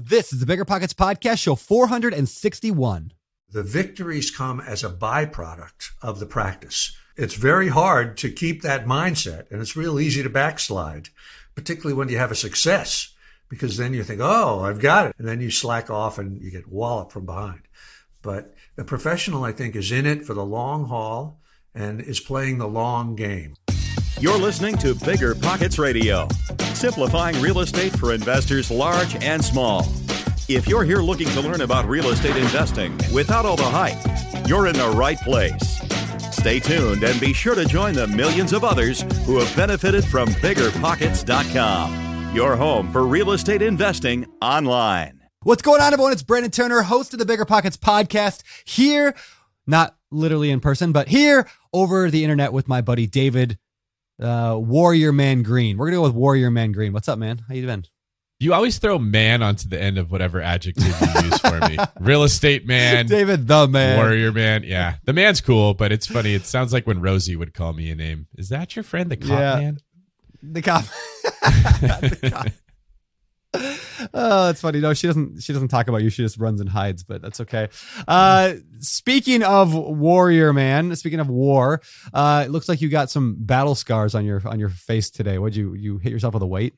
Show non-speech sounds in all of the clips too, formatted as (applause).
This is the Bigger Pockets Podcast, show 461. The victories come as a byproduct of the practice. It's very hard to keep that mindset, and it's real easy to backslide, particularly when you have a success, because then you think, oh, I've got it. And then you slack off and you get walloped from behind. But the professional, I think, is in it for the long haul and is playing the long game. You're listening to Bigger Pockets Radio, simplifying real estate for investors large and small. If you're here looking to learn about real estate investing without all the hype, you're in the right place. Stay tuned and be sure to join the millions of others who have benefited from biggerpockets.com, your home for real estate investing online. What's going on, everyone? It's Brandon Turner, host of the Bigger Pockets podcast, here, not literally in person, but here over the internet with my buddy David uh, Warrior Man Green. We're gonna go with Warrior Man Green. What's up, man? How you been? You always throw man onto the end of whatever adjective you use for me. (laughs) Real estate man, David the man, warrior man. Yeah, the man's cool, but it's funny. It sounds like when Rosie would call me a name. Is that your friend, the cop Yeah. man? the cop. (laughs) The cop. (laughs) Oh, it's funny. No, she doesn't. She doesn't talk about you. She just runs and hides. But that's okay. Uh, speaking of warrior man, speaking of war, uh, it looks like you got some battle scars on your on your face today. What'd you you hit yourself with a weight?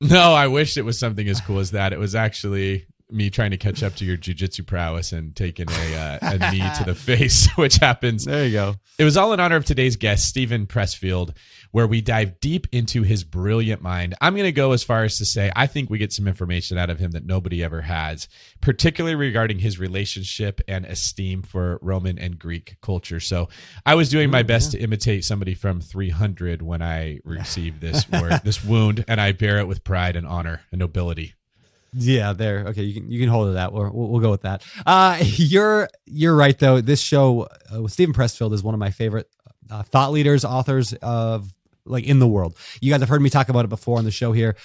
No, I wish it was something as cool as that. It was actually me trying to catch up to your jujitsu prowess and taking a, uh, a knee to the (laughs) face, (laughs) which happens There you go. It was all in honor of today's guest, Steven Pressfield, where we dive deep into his brilliant mind. I'm going to go as far as to say I think we get some information out of him that nobody ever has, particularly regarding his relationship and esteem for Roman and Greek culture. So I was doing my best to imitate somebody from 300 when I (laughs) received this word, this wound, and I bear it with pride and honor and nobility. Yeah, there. Okay, you can you can hold it that. We'll, we'll, we'll go with that. Uh, (laughs) you're you're right though. This show uh, with Steven Pressfield is one of my favorite uh, thought leaders, authors of like in the world. You guys have heard me talk about it before on the show here.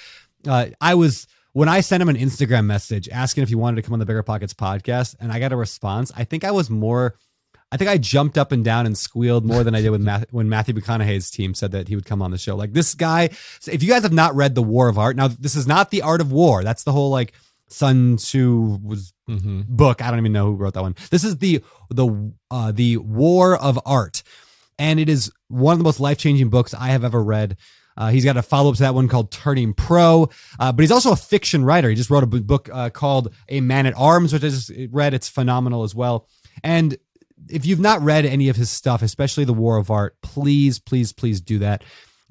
Uh, I was when I sent him an Instagram message asking if he wanted to come on the Bigger Pockets podcast, and I got a response. I think I was more. I think I jumped up and down and squealed more than I did with Math- when Matthew McConaughey's team said that he would come on the show. Like this guy, if you guys have not read The War of Art, now this is not the Art of War. That's the whole like Sun Tzu was Mm-hmm. book. I don't even know who wrote that one. This is the the uh, the War of Art, and it is one of the most life changing books I have ever read. Uh, he's got a follow up to that one called Turning Pro, uh, but he's also a fiction writer. He just wrote a book uh, called A Man at Arms, which I just read. It's phenomenal as well. And if you've not read any of his stuff, especially The War of Art, please, please, please do that.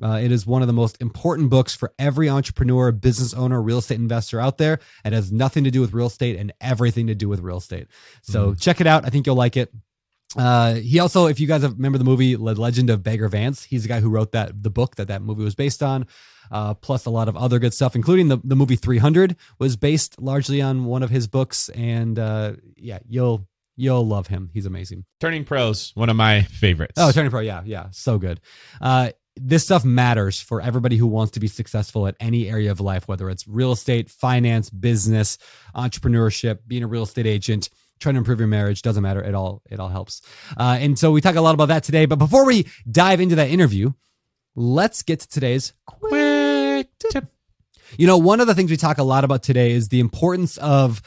Uh, it is one of the most important books for every entrepreneur, business owner, real estate investor out there. It has nothing to do with real estate and everything to do with real estate. So check it out. I think you'll like it. Uh, he also, if you guys have, remember the movie The Legend of Bagger Vance, he's the guy who wrote that the book that that movie was based on. Uh, plus a lot of other good stuff, including the the movie 300 was based largely on one of his books. And uh, yeah, you'll you'll love him. He's amazing. Turning pros, one of my favorites. Oh, Turning Pro, yeah, yeah, so good. Uh, this stuff matters for everybody who wants to be successful at any area of life, whether it's real estate, finance, business, entrepreneurship, being a real estate agent, trying to improve your marriage. Doesn't matter. It all it all helps. Uh, and so we talk a lot about that today. But before we dive into that interview, let's get to today's quick tip. You know, one of the things we talk a lot about today is the importance of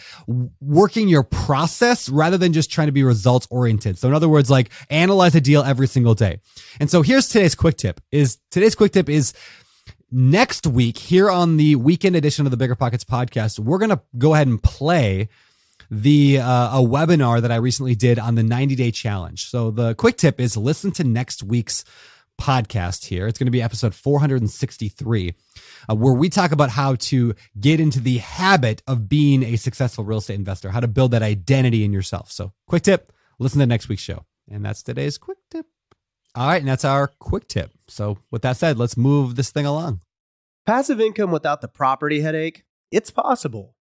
working your process rather than just trying to be results oriented. So in other words, like analyze a deal every single day. And so here's today's quick tip is today's quick tip is next week here on the weekend edition of the Bigger Pockets podcast, we're going to go ahead and play the uh, a webinar that I recently did on the 90 day challenge. So the quick tip is listen to next week's podcast here. It's going to be episode 463, uh, where we talk about how to get into the habit of being a successful real estate investor, how to build that identity in yourself. So, quick tip listen to next week's show. And that's today's quick tip. All right. And that's our quick tip. So, with that said, let's move this thing along. Passive income without the property headache? It's possible.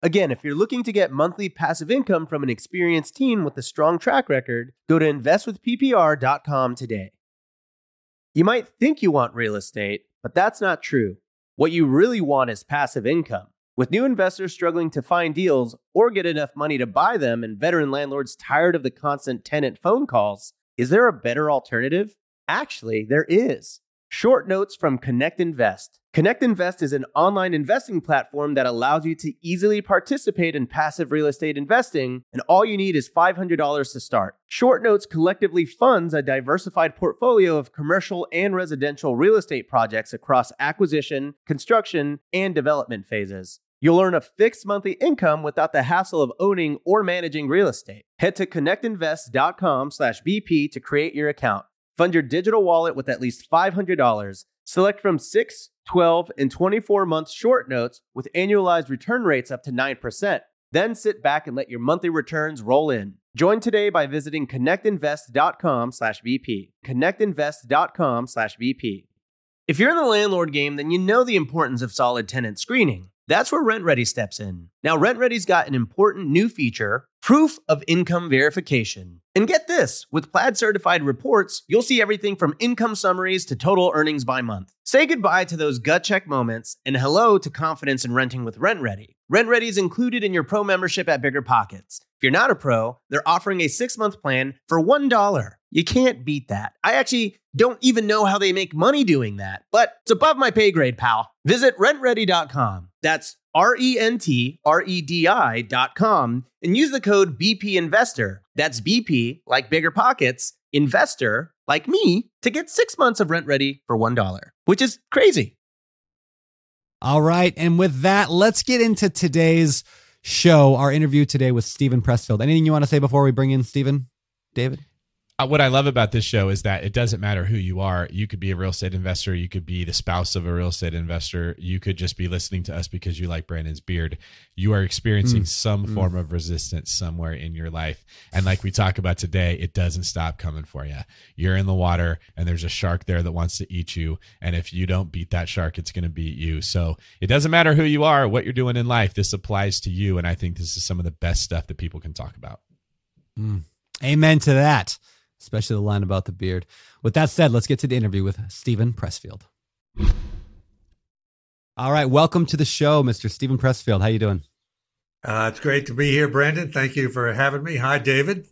Again, if you're looking to get monthly passive income from an experienced team with a strong track record, go to investwithppr.com today. You might think you want real estate, but that's not true. What you really want is passive income. With new investors struggling to find deals or get enough money to buy them and veteran landlords tired of the constant tenant phone calls, is there a better alternative? Actually, there is. Short notes from Connect Invest. Connect Invest is an online investing platform that allows you to easily participate in passive real estate investing, and all you need is $500 to start. Short Notes collectively funds a diversified portfolio of commercial and residential real estate projects across acquisition, construction, and development phases. You'll earn a fixed monthly income without the hassle of owning or managing real estate. Head to connectinvest.com/bp to create your account. Fund your digital wallet with at least $500. Select from 6, 12, and 24 month short notes with annualized return rates up to 9%. Then sit back and let your monthly returns roll in. Join today by visiting connectinvest.com/bp. connectinvest.com/bp. If you're in the landlord game, then you know the importance of solid tenant screening. That's where RentRedi steps in. Now, RentRedi's got an important new feature proof of income verification. And get this with Plaid certified reports, you'll see everything from income summaries to total earnings by month. Say goodbye to those gut check moments and hello to confidence in renting with RentRedi. Rent Ready is included in your pro membership at Bigger Pockets. If you're not a pro, they're offering a six month plan for $1. You can't beat that. I actually don't even know how they make money doing that, but it's above my pay grade, pal. Visit rentredi.com. That's R E N T R E D com and use the code BP Investor. That's BP, like bigger pockets, investor, like me, to get six months of RentRedi for $1, which is crazy. All right. And with that, let's get into today's show, our interview today with Steven Pressfield. Anything you want to say before we bring in Steven, David? What I love about this show is that it doesn't matter who you are. You could be a real estate investor. You could be the spouse of a real estate investor. You could just be listening to us because you like Brandon's beard. You are experiencing mm. some mm. form of resistance somewhere in your life. And like we talk about today, it doesn't stop coming for you. You're in the water and there's a shark there that wants to eat you. And if you don't beat that shark, it's going to beat you. So it doesn't matter who you are, what you're doing in life. This applies to you. And I think this is some of the best stuff that people can talk about. Mm. Amen to that especially the line about the beard. With that said, let's get to the interview with Steven Pressfield. All right, welcome to the show, Mr. Steven Pressfield. How you doing? Uh, it's great to be here, Brandon. Thank you for having me. Hi, David.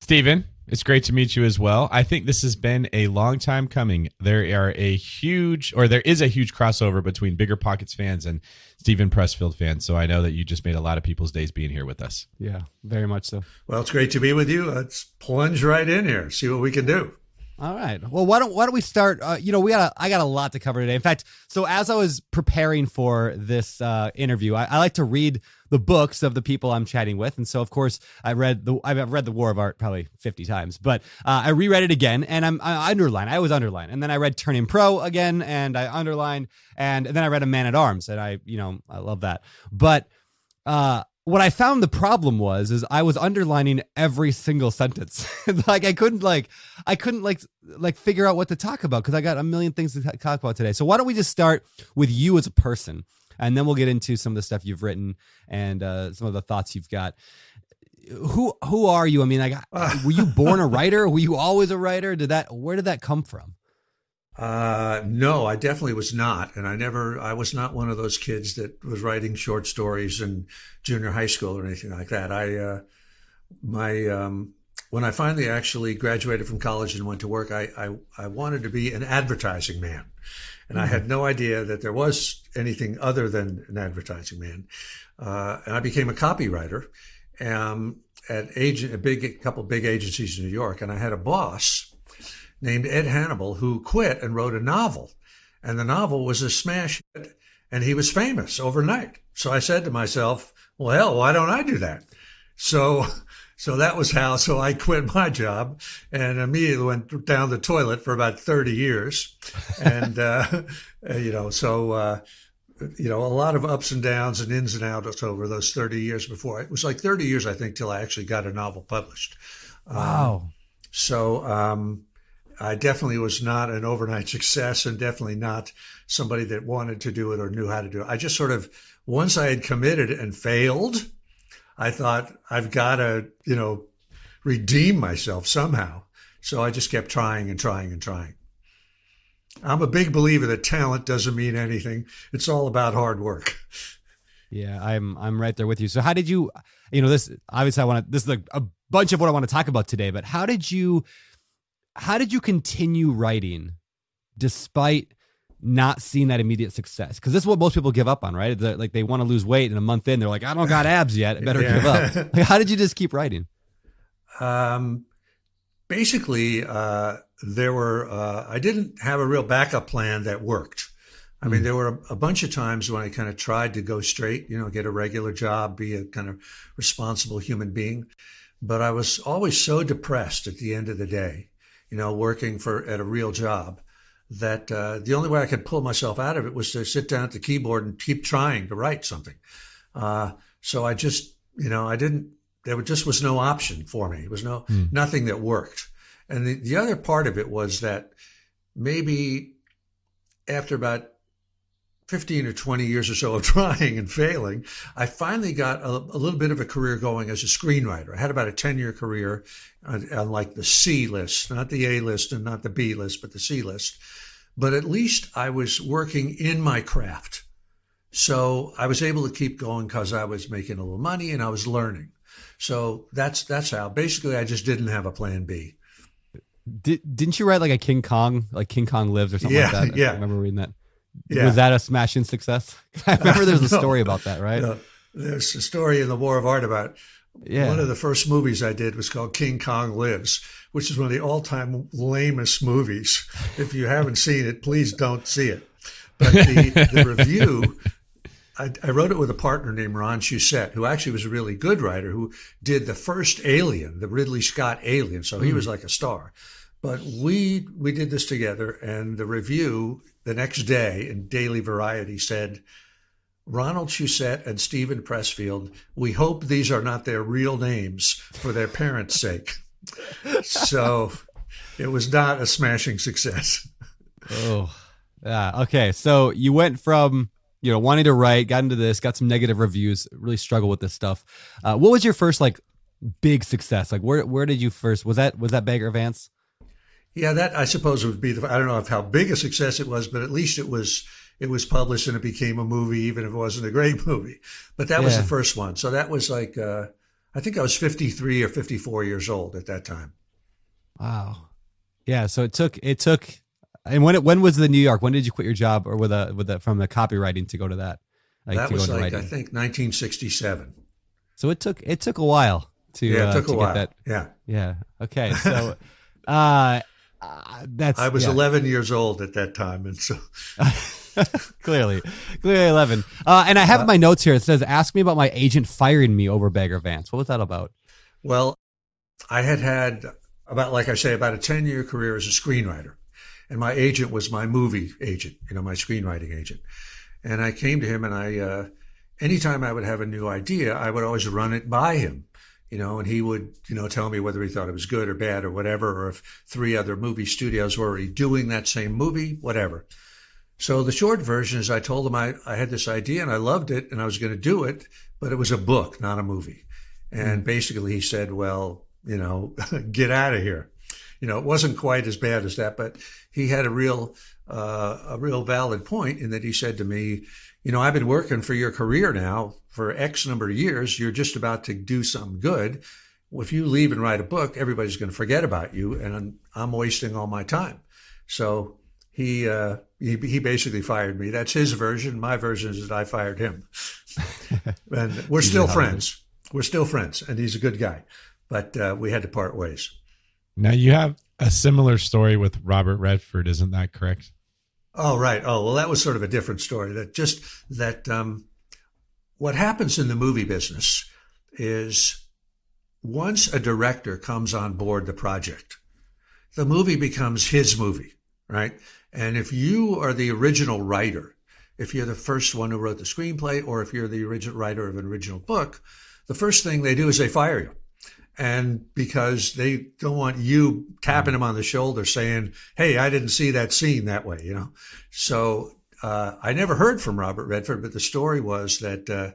Steven, it's great to meet you as well. I think this has been a long time coming. There are a huge, or there is a huge crossover between Bigger Pockets fans and Steven Pressfield fans. So I know that you just made a lot of people's days being here with us. Yeah, very much so. Well, it's great to be with you. Let's plunge right in here, see what we can do. All right. Well, why don't why don't we start? Uh, you know, we got a, I got a lot to cover today. In fact, so as I was preparing for this uh, interview, I, I, like to read the books of the people I'm chatting with, and so of course I read the I've read the War of Art probably 50 times, but uh, I reread it again, and I'm I underline. I always underline, and then I read Turning Pro again, and I underlined, and, and then I read A Man at Arms, and I you know I love that, but. Uh, what I found the problem was is I was underlining every single sentence. (laughs) like I couldn't like I couldn't like like figure out what to talk about because I got a million things to talk about today. So why don't we just start with you as a person, and then we'll get into some of the stuff you've written and uh, some of the thoughts you've got. Who who are you? I mean, like, were you born a (laughs) writer? Were you always a writer? Did that where did that come from? Uh, no, I definitely was not. And I never, I was not one of those kids that was writing short stories in junior high school or anything like that. I, uh, my, um, when I finally actually graduated from college and went to work, I, I, I wanted to be an advertising man. And mm-hmm. I had no idea that there was anything other than an advertising man. Uh, and I became a copywriter um, at agent, a big, a couple big agencies in New York. And I had a boss named Ed Hannibal who quit and wrote a novel. And the novel was a smash hit and he was famous overnight. So I said to myself, well, hell, why don't I do that? So (laughs) So that was how. So I quit my job and immediately went down the toilet for about 30 years. And, (laughs) uh, you know, so, uh, you know, a lot of ups and downs and ins and outs over those 30 years before. It was like 30 years, I think, till I actually got a novel published. Wow. Um, so, um, I definitely was not an overnight (laughs) success and definitely not somebody that wanted to do it or knew how to do it. I just sort of, once I had committed and failed, I thought I've got to, you know, redeem myself somehow. So I just kept trying and trying and trying. I'm a big believer that talent doesn't mean anything. It's all about hard work. Yeah, I'm I'm right there with you. So how did you you know this obviously I want to this is a, a bunch of what I want to talk about today, but how did you how did you continue writing despite not seeing that immediate success? Because this is what most people give up on, right? They're, like they want to lose weight, and a month in, they're like, "I don't got abs yet. I better Yeah. give up." (laughs) Like, how did you just keep writing? Um, basically, uh, there were, uh, I didn't have a real backup plan that worked. I mean, there were a, a bunch of times when I kind of tried to go straight, you know, get a regular job, be a kind of responsible human being. But I was always so depressed at the end of the day, you know, working for at a real job that uh, the only way I could pull myself out of it was to sit down at the keyboard and keep trying to write something. Uh, so I just, you know, I didn't, there just was no option for me. It was no, nothing that worked. And the, the other part of it was that maybe after about 15 or 20 years or so of (laughs) trying and failing, I finally got a, a little bit of a career going as a screenwriter. I had about a 10 year career on, on like the C list, not the A list and not the B list, but the C list. But at least I was working in my craft. So I was able to keep going because I was making a little money and I was learning. So that's that's how. Basically, I just didn't have a plan B. Did, didn't you write like a King Kong, like King Kong Lives or something Yeah, like that? yeah. I remember reading that. Yeah. Was that a smashing success? (laughs) I remember there's a (laughs) No. story about that, right? Uh, there's a story in the War of Art about yeah. one of the first movies I did was called King Kong Lives, which is one of the all-time lamest movies. If you haven't seen it, please don't see it. But the, the (laughs) review, I, I wrote it with a partner named Ron Shusett, who actually was a really good writer, who did the first Alien, the Ridley Scott Alien. So he was like a star. But we we did this together, and the review the next day in Daily Variety said. Ronald Shusett and Steven Pressfield, we hope these are not their real names for their parents' sake. (laughs) So it was not a smashing success. Oh, yeah. Okay. So you went from you know wanting to write, got into this, got some negative reviews, really struggle with this stuff. Uh, what was your first like big success? Like where where did you first? Was that was that Bagger Vance? Yeah, that I suppose would be the. I don't know if how big a success it was, but at least it was. It was published and it became a movie, even if it wasn't a great (laughs) movie. But that was the first one. So that was like, uh, I think I was 53 or 54 years old at that time. Wow. Yeah. So it took it took. And when it when was the New York? When did you quit your job or with a with a from the copywriting to go to that? Like that to was like, I think 1967. So it took it took a while to Yeah, uh, it took to a get while. that. Yeah. Yeah. Okay. (laughs) So uh, uh that's I was yeah. 11 years old at that time. And so (laughs) clearly, clearly eleven. Uh, and I have in my notes here. It says, "Ask me about my agent firing me over Bagger Vance." What was that about? Well, I had had about, like I say, about a 10 year career as a screenwriter. And my agent was my movie agent, you know, my screenwriting agent. And I came to him and I, uh, anytime I would have a new idea, I would always run it by him, you know, and he would, you know, tell me whether he thought it was good or bad or whatever, or if three other movie studios were already doing that same movie, whatever. So the short version is I told him I, I had this idea and I loved it and I was going to do it, but it was a book, not a movie. And basically he said, well, you know, (laughs) get out of here. You know, it wasn't quite as bad as that, but he had a real, uh, a real valid point in that he said to me, you know, I've been working for your career now for X number of years. You're just about to do something good. If you leave and write a book, everybody's going to forget about you, and I'm, I'm wasting all my time. So he, uh, he he basically fired me. That's his version. My version is that I fired him, (laughs) and we're still friends. We're still friends, and he's a good guy. But uh, we had to part ways. Now you have a similar story with Robert Redford, isn't that correct? Oh, right. Oh, well, that was sort of a different story. That just that um, what happens in the movie business is once a director comes on board the project, the movie becomes his movie, right? And if you are the original writer, if you're the first one who wrote the screenplay, or if you're the original writer of an original book, the first thing they do is they fire you. And because they don't want you tapping them on the shoulder saying, Hey, I didn't see that scene that way, you know? So, uh, I never heard from Robert Redford, but the story was that, uh,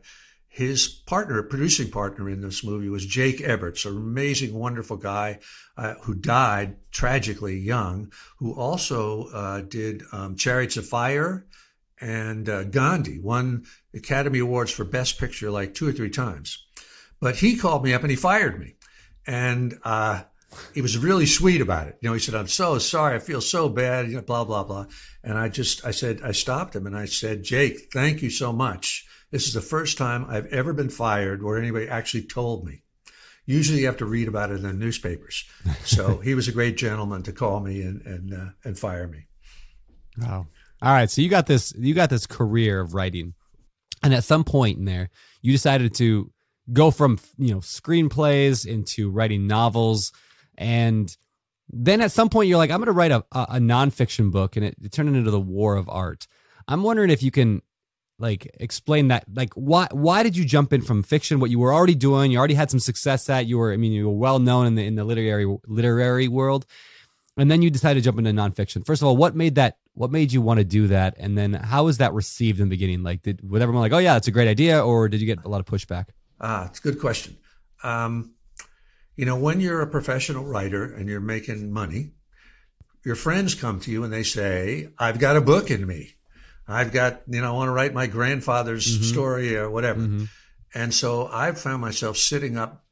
his partner, producing partner in this movie was Jake Eberts, an amazing, wonderful guy uh, who died tragically young, who also uh, did um, Chariots of Fire and uh, Gandhi, won Academy Awards for Best Picture like two or three times. But he called me up and he fired me. And uh, he was really sweet about it. You know, he said, I'm so sorry. I feel so bad, you know, blah, blah, blah. And I just, I said, I stopped him and I said, Jake, thank you so much this is the first time I've ever been fired where anybody actually told me. Usually you have to read about it in the newspapers. So (laughs) he was a great gentleman to call me and and uh, and fire me. Wow. All right. So you got this you got this career of writing. And at some point in there, you decided to go from, you know, screenplays into writing novels. And then at some point you're like, I'm going to write a, a, nonfiction book, and it, it turned into the war of art. I'm wondering if you can like explain that like why why did you jump in from fiction? What you were already doing you already had some success at you were i mean you were well known in the in the literary literary world. And then you decided to jump into nonfiction. First of all what made that what made you want to do that? And then how was that received in the beginning? Like did was everyone like oh yeah that's a great idea or did you get a lot of pushback ah it's a good question um, you know when you're a professional writer and you're making money your friends come to you and they say i've got a book in me I've got, you know, I want to write my grandfather's mm-hmm. story or whatever. Mm-hmm. And so I've found myself sitting up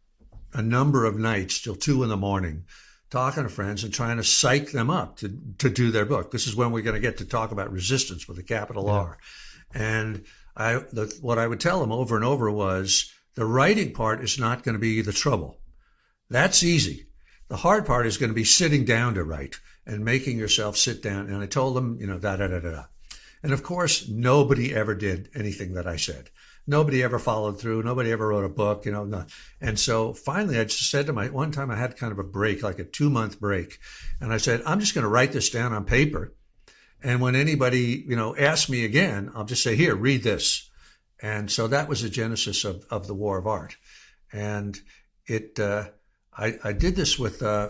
a number of nights till two in the morning, talking to friends and trying to psych them up to, to do their book. This is when we're going to get to talk about resistance with a capital yeah. R. And I, the, what I would tell them over and over was the writing part is not going to be the trouble. That's easy. The hard part is going to be sitting down to write and making yourself sit down. And I told them, you know, da da da da. da. And of course, nobody ever did anything that I said. Nobody ever followed through. Nobody ever wrote a book, you know. No. And so finally, I just said to my one time I had kind of a break, like a two month break, and I said, I'm just going to write this down on paper, and when anybody you know asks me again, I'll just say, here, read this. And so that was the genesis of of the War of Art, and it. Uh, I, I did this with uh,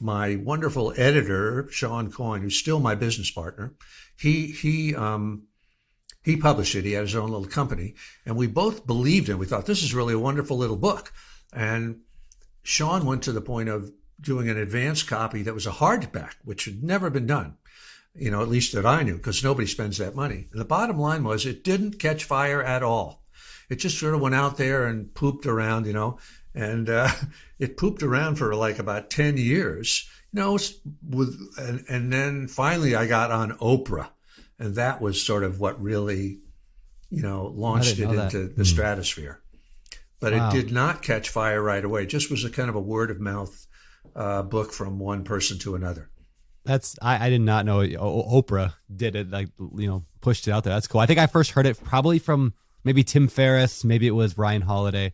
my wonderful editor, Shawn Coyne, who's still my business partner, he he um, he published it. He had his own little company, and we both believed him. We thought this is really a wonderful little book. And Shawn went to the point of doing an advanced copy that was a hardback, which had never been done. You know, at least that I knew, because nobody spends that money. And the bottom line was, it didn't catch fire at all. It just sort of went out there and pooped around, you know and uh, (laughs) it pooped around for like about 10 years you know with and, and then finally i got on oprah and that was sort of what really you know launched it into that. the mm. stratosphere but wow. it did not catch fire right away it just was a kind of a word of mouth uh, book from one person to another that's I, I did not know oprah did it like you know pushed it out there that's cool i think i first heard it probably from maybe tim ferriss maybe it was ryan holiday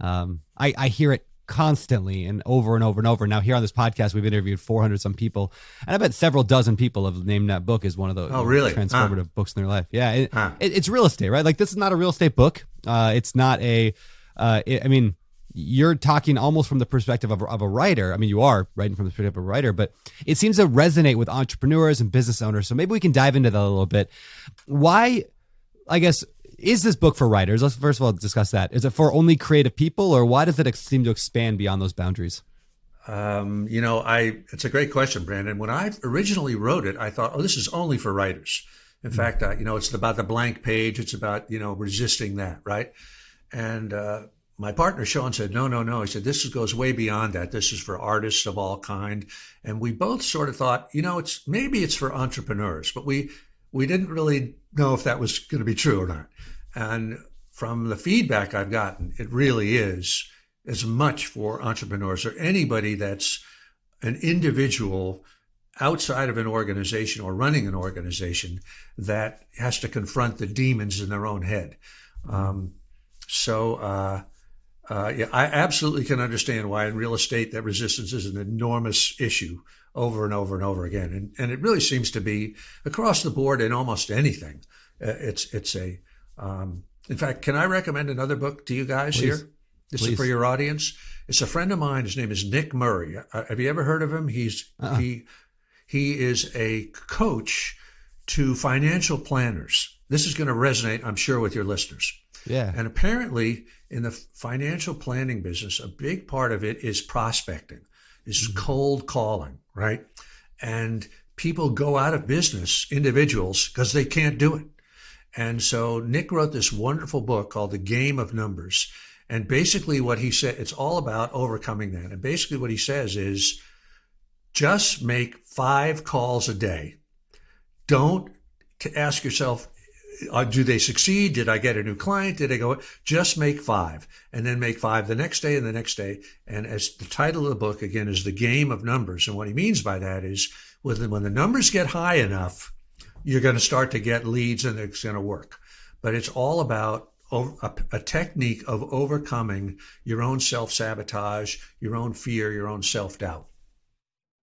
um, I, I hear it constantly and over and over and over. Now, here on this podcast, we've interviewed 400 some people, and I bet several dozen people have named that book as one of the oh, really? transformative huh. books in their life. Yeah, it, huh. it, it's real estate, right? Like this is not a real estate book. Uh, it's not a. Uh, it, I mean, you're talking almost from the perspective of, of a writer. I mean, you are writing from the perspective of a writer, but it seems to resonate with entrepreneurs and business owners. So maybe we can dive into that a little bit. Why? I guess is this book for writers? Let's first of all discuss that. Is it for only creative people, or why does it seem to expand beyond those boundaries? Um, you know, I it's a great question, Brandon. When I originally wrote it, I thought, oh, this is only for writers. In mm-hmm. fact, uh, you know, it's about the blank page. It's about you know resisting that, right? And uh, my partner Shawn said, no, no, no. He said this goes way beyond that. This is for artists of all kind. And we both sort of thought, you know, it's maybe it's for entrepreneurs, but we we didn't really know if that was going to be true or not. And from the feedback I've gotten, it really is as much for entrepreneurs or anybody that's an individual outside of an organization or running an organization that has to confront the demons in their own head. Um, so uh, uh, yeah, I absolutely can understand why in real estate that resistance is an enormous issue over and over and over again, and and it really seems to be across the board in almost anything. Uh, it's it's a. Um, in fact, can I recommend another book to you guys Please. here? This Please. is for your audience. It's a friend of mine. His name is Nick Murray. Uh, have you ever heard of him? He's Uh-uh. he he is a coach to financial planners. This is going to resonate, I'm sure, with your listeners. Yeah. And apparently, in the financial planning business, a big part of it is prospecting, is mm-hmm. cold calling, right? And people go out of business, individuals, because they can't do it. And so Nick wrote this wonderful book called The Game of Numbers. And basically, what he said, it's all about overcoming that. And basically, what he says is just make five calls a day. Don't to ask yourself, Uh, do they succeed? Did I get a new client? Did I go? Just make five and then make five the next day and the next day. And as the title of the book again is the game of numbers. And what he means by that is when when the numbers get high enough, you're going to start to get leads and it's going to work. But it's all about a technique of overcoming your own self sabotage, your own fear, your own self doubt.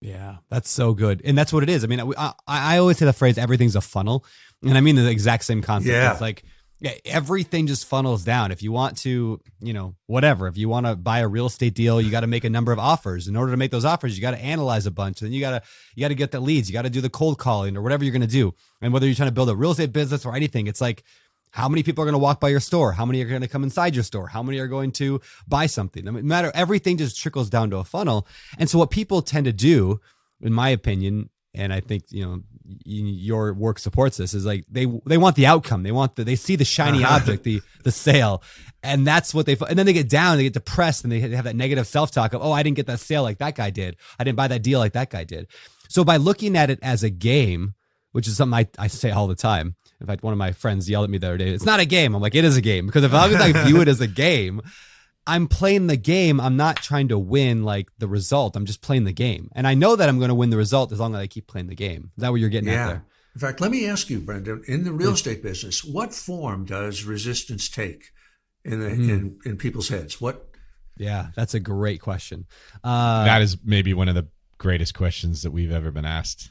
Yeah, that's so good, and that's what it is. I mean, I, I always say the phrase "everything's a funnel," and I mean the exact same concept. Yeah. It's like yeah, everything just funnels down. If you want to, you know, whatever. If you want to buy a real estate deal, you got to make a number of offers. In order to make those offers, you got to analyze a bunch. Then you got to you got to get the leads. You got to do the cold calling or whatever you're going to do. And whether you're trying to build a real estate business or anything, it's like how many people are going to walk by your store? How many are going to come inside your store? How many are going to buy something? I mean, no matter everything just trickles down to a funnel. And so what people tend to do, in my opinion, and I think you know your work supports this, is like they they want the outcome. They want the they see the shiny uh-huh. object, the the sale, and that's what they. And then they get down, they get depressed, and they have that negative self talk of, oh, I didn't get that sale like that guy did. I didn't buy that deal like that guy did. So by looking at it as a game, which is something I, I say all the time. In fact, one of my friends yelled at me the other day, it's not a game. I'm like, it is a game. Because if I view it as a game, I'm playing the game. I'm not trying to win like the result. I'm just playing the game. And I know that I'm going to win the result as long as I keep playing the game. Is that what you're getting at Yeah. there? In fact, let me ask you, Brendan, in the real estate business, what form does resistance take in the, in, in people's heads? What Yeah, that's a great question. Uh, that is maybe one of the greatest questions that we've ever been asked.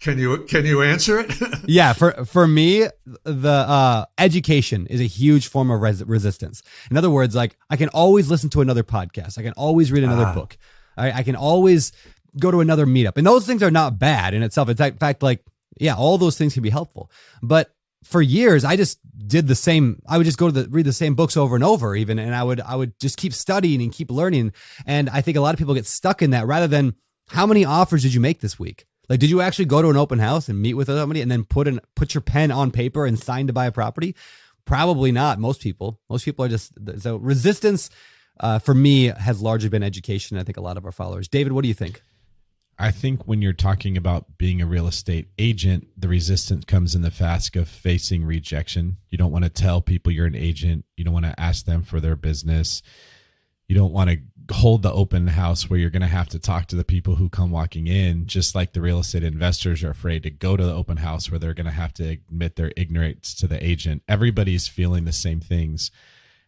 Can you can you answer it? (laughs) yeah, for for me, the uh, education is a huge form of res- resistance. In other words, like I can always listen to another podcast, I can always read another Ah. book, I, I can always go to another meetup, and those things are not bad in itself. In fact, in fact, like yeah, all those things can be helpful. But for years, I just did the same. I would just go to the read the same books over and over, even, and I would I would just keep studying and keep learning. And I think a lot of people get stuck in that rather than how many offers did you make this week? Like, did you actually go to an open house and meet with somebody and then put an put your pen on paper and sign to buy a property? Probably not. Most people. Most people are just so resistance. Uh, for me, has largely been education. I think a lot of our followers. David, what do you think? I think when you're talking about being a real estate agent, the resistance comes in the fact of facing rejection. You don't want to tell people you're an agent. You don't want to ask them for their business. You don't want to hold the open house where you're going to have to talk to the people who come walking in, just like the real estate investors are afraid to go to the open house where they're going to have to admit their ignorance to the agent. Everybody's feeling the same things.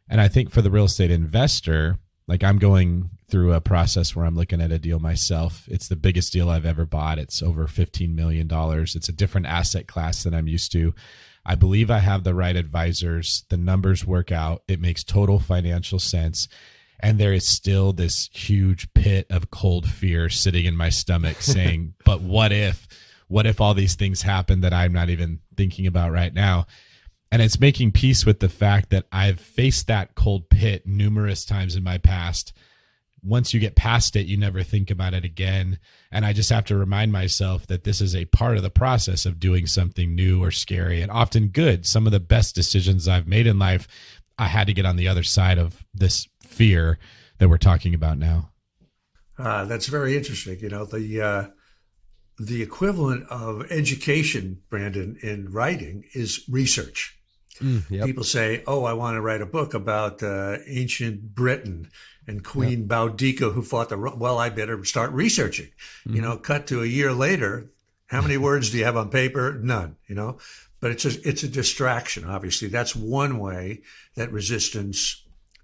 And I think for the real estate investor, like I'm going through a process where I'm looking at a deal myself. It's the biggest deal I've ever bought. It's over $15 million. It's a different asset class than I'm used to. I believe I have the right advisors. The numbers work out. It makes total financial sense. And there is still this huge pit of cold fear sitting in my stomach (laughs) saying, but what if, what if all these things happen that I'm not even thinking about right now? And it's making peace with the fact that I've faced that cold pit numerous times in my past. Once you get past it, you never think about it again. And I just have to remind myself that this is a part of the process of doing something new or scary and often good. Some of the best decisions I've made in life, I had to get on the other side of this fear that we're talking about now. Uh, that's very interesting. You know, the uh, the equivalent of education, Brandon, in writing is research. yep. People say, "Oh, I want to write a book about uh, ancient Britain and Queen Boudica who fought the." Ro-" Well, I better start researching. You know, cut to a year later. How many (laughs) words do you have on paper? None. You know, but it's a, it's a distraction. Obviously, that's one way that resistance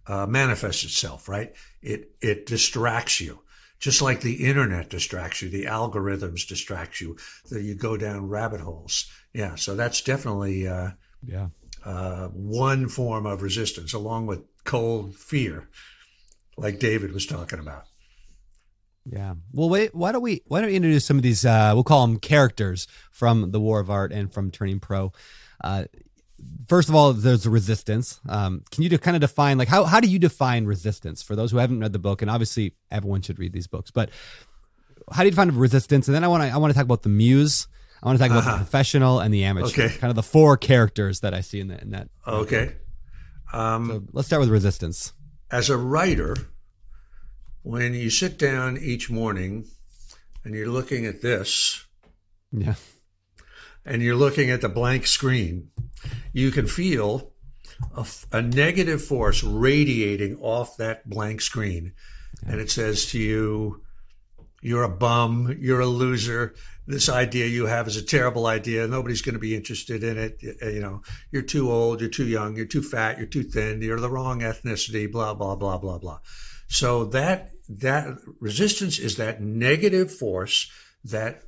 uh, manifests itself. Right? It it distracts you, just like the internet distracts you. The algorithms distract you. That you go down rabbit holes. Yeah. So that's definitely uh, Yeah. uh, one form of resistance, along with cold fear, like David was talking about. Yeah. Well, wait. Why don't we? Why don't we introduce some of these? Uh, we'll call them characters from the War of Art and from Turning Pro. Uh, first of all, there's the resistance. Um, can you kind of define like how how do you define resistance for those who haven't read the book? And obviously, everyone should read these books. But how do you define resistance? And then I want to I want to talk about the muse. I want to talk about the professional and the amateur. Okay. Kind of the four characters that I see in, the, in that. Okay. Um, So let's start with resistance. as a writer, when you sit down each morning and you're looking at this Yeah. And you're looking at the blank screen, you can feel a negative force radiating off that blank screen. And it says to you, you're a bum, you're a loser. This idea you have is a terrible idea. Nobody's going to be interested in it. You know, you're too old, you're too young, you're too fat, you're too thin, you're the wrong ethnicity, blah, blah, blah, blah, blah. So that, that resistance is that negative force that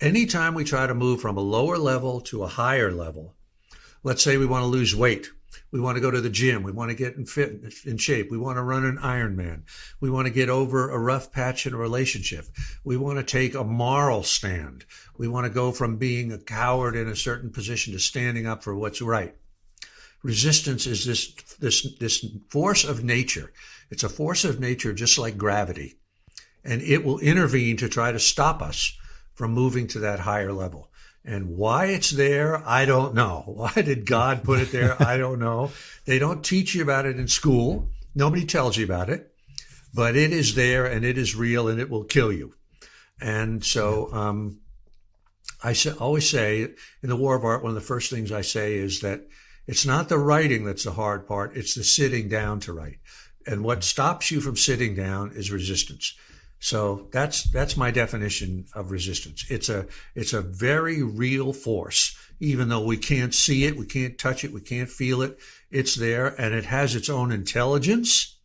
anytime we try to move from a lower level to a higher level, let's say we want to lose weight. We want to go to the gym. We want to get in fit in shape. We want to run an Ironman. We want to get over a rough patch in a relationship. We want to take a moral stand. We want to go from being a coward in a certain position to standing up for what's right. Resistance is this this this force of nature. It's a force of nature just like gravity. And it will intervene to try to stop us from moving to that higher level. And why it's there, I don't know. (laughs) Why did God put it there? I don't know. They don't teach you about it in school. Nobody tells you about it, but it is there and it is real and it will kill you. And so, um, I always say in the War of Art, one of the first things I say is that it's not the writing that's the hard part, it's the sitting down to write. And what stops you from sitting down is resistance. So that's that's my definition of resistance. It's a it's a very real force, even though we can't see it, we can't touch it, we can't feel it. It's there, and it has its own intelligence,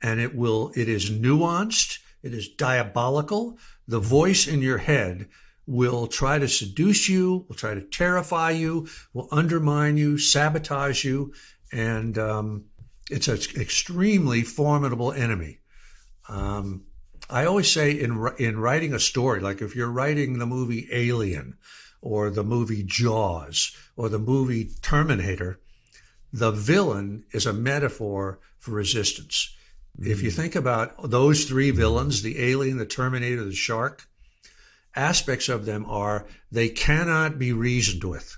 and it will it is nuanced, it is diabolical. The voice in your head will try to seduce you, will try to terrify you, will undermine you, sabotage you, and um, it's an extremely formidable enemy. Um, I always say in in writing a story, like if you're writing the movie Alien, or the movie Jaws, or the movie Terminator, the villain is a metaphor for resistance. If you mm. think about those three villains, the alien, the Terminator, the shark, aspects of them are they cannot be reasoned with.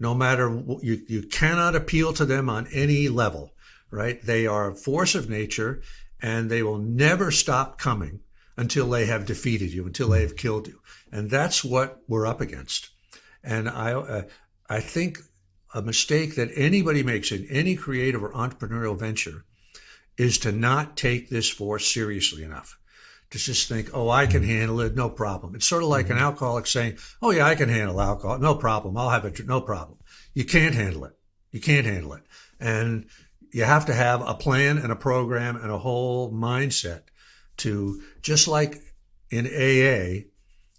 No matter you, you cannot appeal to them on any level, right? They are a force of nature and they will never stop coming until they have defeated you, until they have killed you. And that's what we're up against. And I, uh, I think a mistake that anybody makes in any creative or entrepreneurial venture is to not take this force seriously enough. To just think, oh, I can handle it, no problem. It's sort of like an alcoholic saying, oh, yeah, I can handle alcohol, no problem. I'll have it, no problem. You can't handle it. You can't handle it. And you have to have a plan and a program and a whole mindset to just like in AA,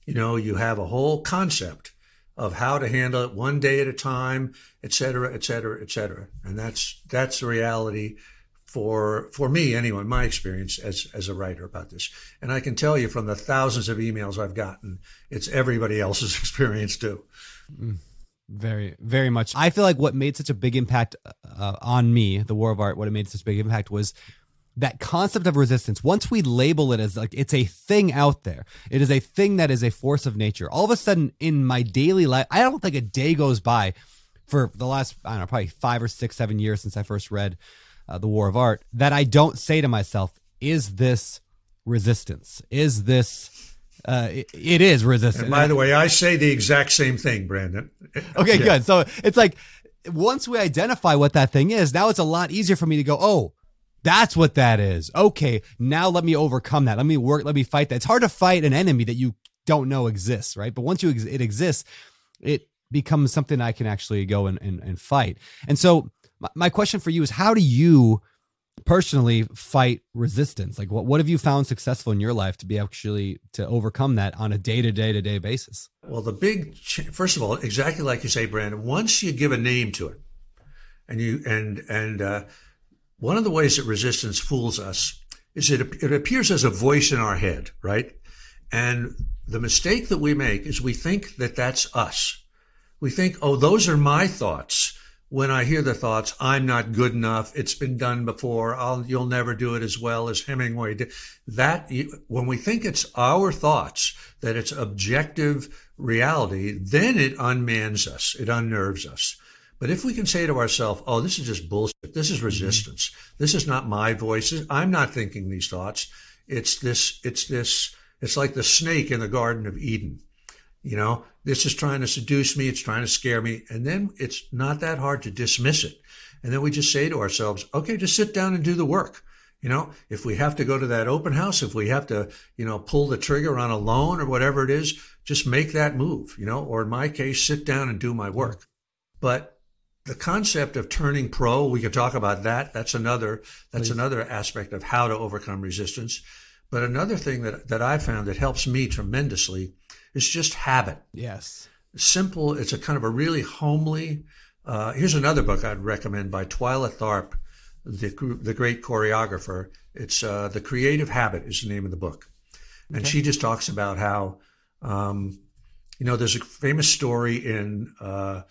you know, you have a whole concept of how to handle it one day at a time, et cetera, et cetera, et cetera. And that's that's the reality for for me anyway, my experience as as a writer about this. And I can tell you from the thousands of emails I've gotten, it's everybody else's (laughs) experience too. Mm. Very, very much. I feel like what made such a big impact uh, on me, the War of Art, what it made such a big impact was that concept of resistance. Once we label it as like it's a thing out there, it is a thing that is a force of nature. All of a sudden, in my daily life, I don't think a day goes by for the last, I don't know, probably five or six, seven years since I first read uh, The War of Art that I don't say to myself, is this resistance? Is this. Uh, it, it is resistance. And by the way, I say the exact same thing, Brandon. Okay, Yeah. good. So it's like once we identify what that thing is, now it's a lot easier for me to go, oh, that's what that is. Okay, now let me overcome that. Let me work. Let me fight that. It's hard to fight an enemy that you don't know exists, right? But once you ex- it exists, it becomes something I can actually go and, and, and fight. And so my, my question for you is how do you personally fight resistance? Like what, what have you found successful in your life to be actually to overcome that on a day to day to day basis? Well, the big, first of all, exactly like you say, Brandon, once you give a name to it and you, and, and, uh, one of the ways that resistance fools us is it, it appears as a voice in our head, right? And the mistake that we make is we think that that's us. We think, oh, those are my thoughts. When I hear the thoughts, I'm not good enough. It's been done before. I'll, you'll never do it as well as Hemingway did. That, when we think it's our thoughts, that it's objective reality, then it unmans us. It unnerves us. But if we can say to ourselves, oh, this is just bullshit. This is mm-hmm. resistance. This is not my voice. I'm not thinking these thoughts. It's this, it's this, it's like the snake in the Garden of Eden. You know, this is trying to seduce me. It's trying to scare me. And then it's not that hard to dismiss it. And then we just say to ourselves, okay, just sit down and do the work. You know, if we have to go to that open house, if we have to, you know, pull the trigger on a loan or whatever it is, just make that move, you know, or in my case, sit down and do my work. But the concept of turning pro, we could talk about that. That's another that's Please. another aspect of how to overcome resistance. But another thing that, that I found that helps me tremendously is just habit. Yes. Simple. It's a kind of a really homely. Uh, here's another book I'd recommend by Twyla Tharp, the the great choreographer. It's uh, the Creative Habit is the name of the book, and okay. she just talks about how, um, you know, there's a famous story in uh,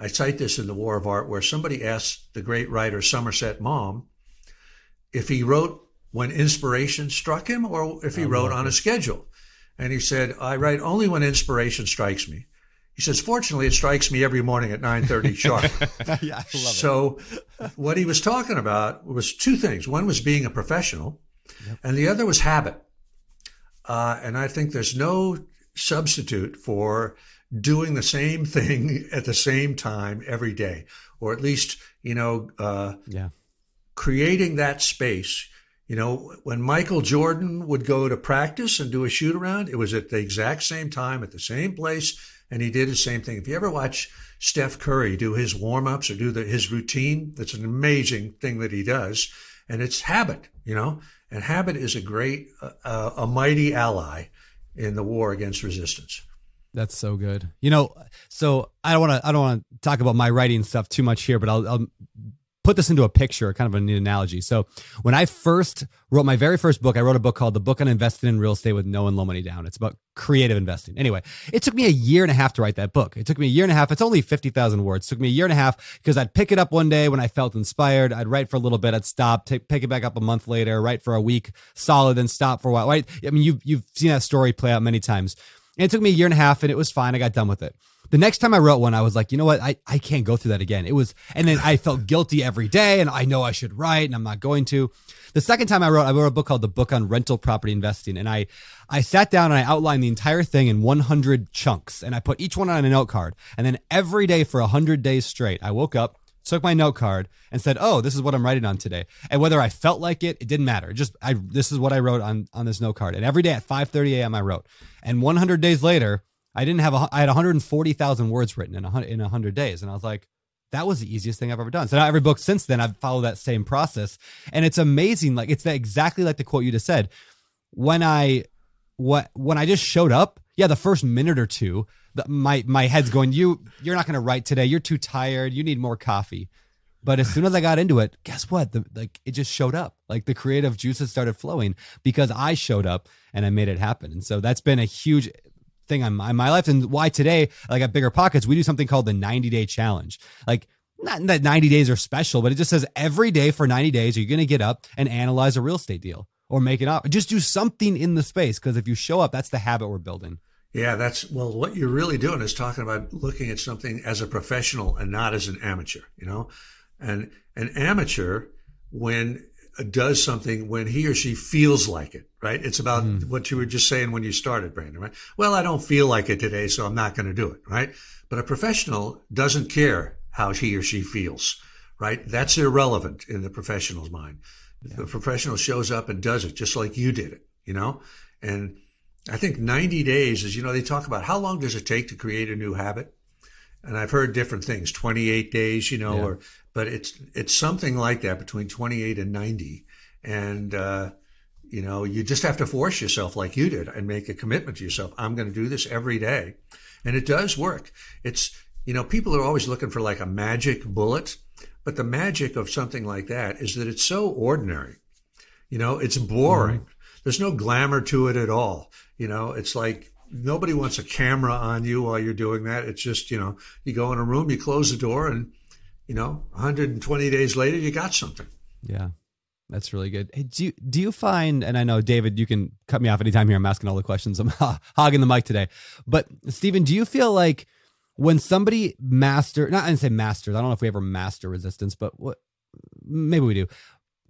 I cite this in The War of Art, where somebody asked the great writer Somerset Maugham if he wrote when inspiration struck him or if he wrote on a schedule. And he said, I write only when inspiration strikes me. He says, fortunately, it strikes me every morning at 9.30 (laughs) sharp. yeah, I love so it. what he was talking about was two things. One was being a professional, yep. and the other was habit. Uh, and I think there's no substitute for doing the same thing (laughs) at the same time every day, or at least, you know, uh, yeah. creating that space. You know, when Michael Jordan would go to practice and do a shoot around, it was at the exact same time, at the same place, and he did the same thing. If you ever watch Steph Curry do his warm ups or do the, his routine, that's an amazing thing that he does. And it's habit, you know, and habit is a great, uh, a mighty ally in the war against resistance. That's so good. You know, so I don't want to I don't want to talk about my writing stuff too much here, but I'll, I'll put this into a picture, kind of a neat analogy. So when I first wrote my very first book, I wrote a book called The Book on Investing in Real Estate with No and Low Money Down. It's about creative investing. Anyway, it took me a year and a half to write that book. It took me a year and a half. It's only 50,000 words. It took me a year and a half because I'd pick it up one day when I felt inspired. I'd write for a little bit. I'd stop, take, pick it back up a month later, write for a week solid, then stop for a while. Right? I mean, you've, you've seen that story play out many times. And it took me a year and a half and it was fine. I got done with it. The next time I wrote one, I was like, you know what? I, I can't go through that again. It was, and then I felt guilty every day and I know I should write and I'm not going to. The second time I wrote, I wrote a book called The Book on Rental Property Investing. And I, I sat down and I outlined the entire thing in 100 chunks and I put each one on a note card. And then every day for 100 days straight, I woke up, took my note card and said, "Oh, this is what I'm writing on today." And whether I felt like it, it didn't matter. Just I this is what I wrote on on this note card. And every day at 5:30 a.m. I wrote. And 100 days later, I didn't have a, I had 140,000 words written in a, in 100 days. And I was like, that was the easiest thing I've ever done. So now every book since then, I've followed that same process. And it's amazing. Like it's that exactly like the quote you just said. When I, what, when I just showed up, yeah, the first minute or two, the, my, my head's going, you, you're not going to write today. You're too tired. You need more coffee. But as soon as I got into it, guess what? The, like it just showed up. Like the creative juices started flowing because I showed up and I made it happen. And so that's been a huge thing on my, my life and why today, like at Bigger Pockets, we do something called the 90 day challenge. Like, not that 90 days are special, but it just says every day for 90 days, you're going to get up and analyze a real estate deal or make it up. Just do something in the space because if you show up, that's the habit we're building. Yeah, that's well, what you're really doing is talking about looking at something as a professional and not as an amateur, you know? And an amateur, when does something when he or she feels like it, right? It's about mm. what you were just saying when you started, Brandon, right? Well, I don't feel like it today, so I'm not going to do it, right? But a professional doesn't care how he or she feels, right? That's irrelevant in the professional's mind. Yeah. The professional shows up and does it just like you did it, you know? And I think 90 days is, you know, they talk about how long does it take to create a new habit? and I've heard different things, 28 days, you know, Yeah. or but it's it's something like that between 28 and 90, and uh, you know, you just have to force yourself like you did and make a commitment to yourself. I'm going to do this every day, and it does work. It's you know, people are always looking for like a magic bullet, but the magic of something like that is that it's so ordinary. You know, it's boring. There's no glamour to it at all. You know, it's like nobody wants a camera on you while you're doing that. It's just, you know, you go in a room, you close the door, and, you know, 120 days later, you got something. Yeah. That's really good. Hey, do you, do you find, and I know David, you can cut me off anytime here. I'm asking all the questions. I'm (laughs) hogging the mic today. But Steven, do you feel like when somebody master, not I didn't say masters, I don't know if we ever master resistance, but what maybe we do.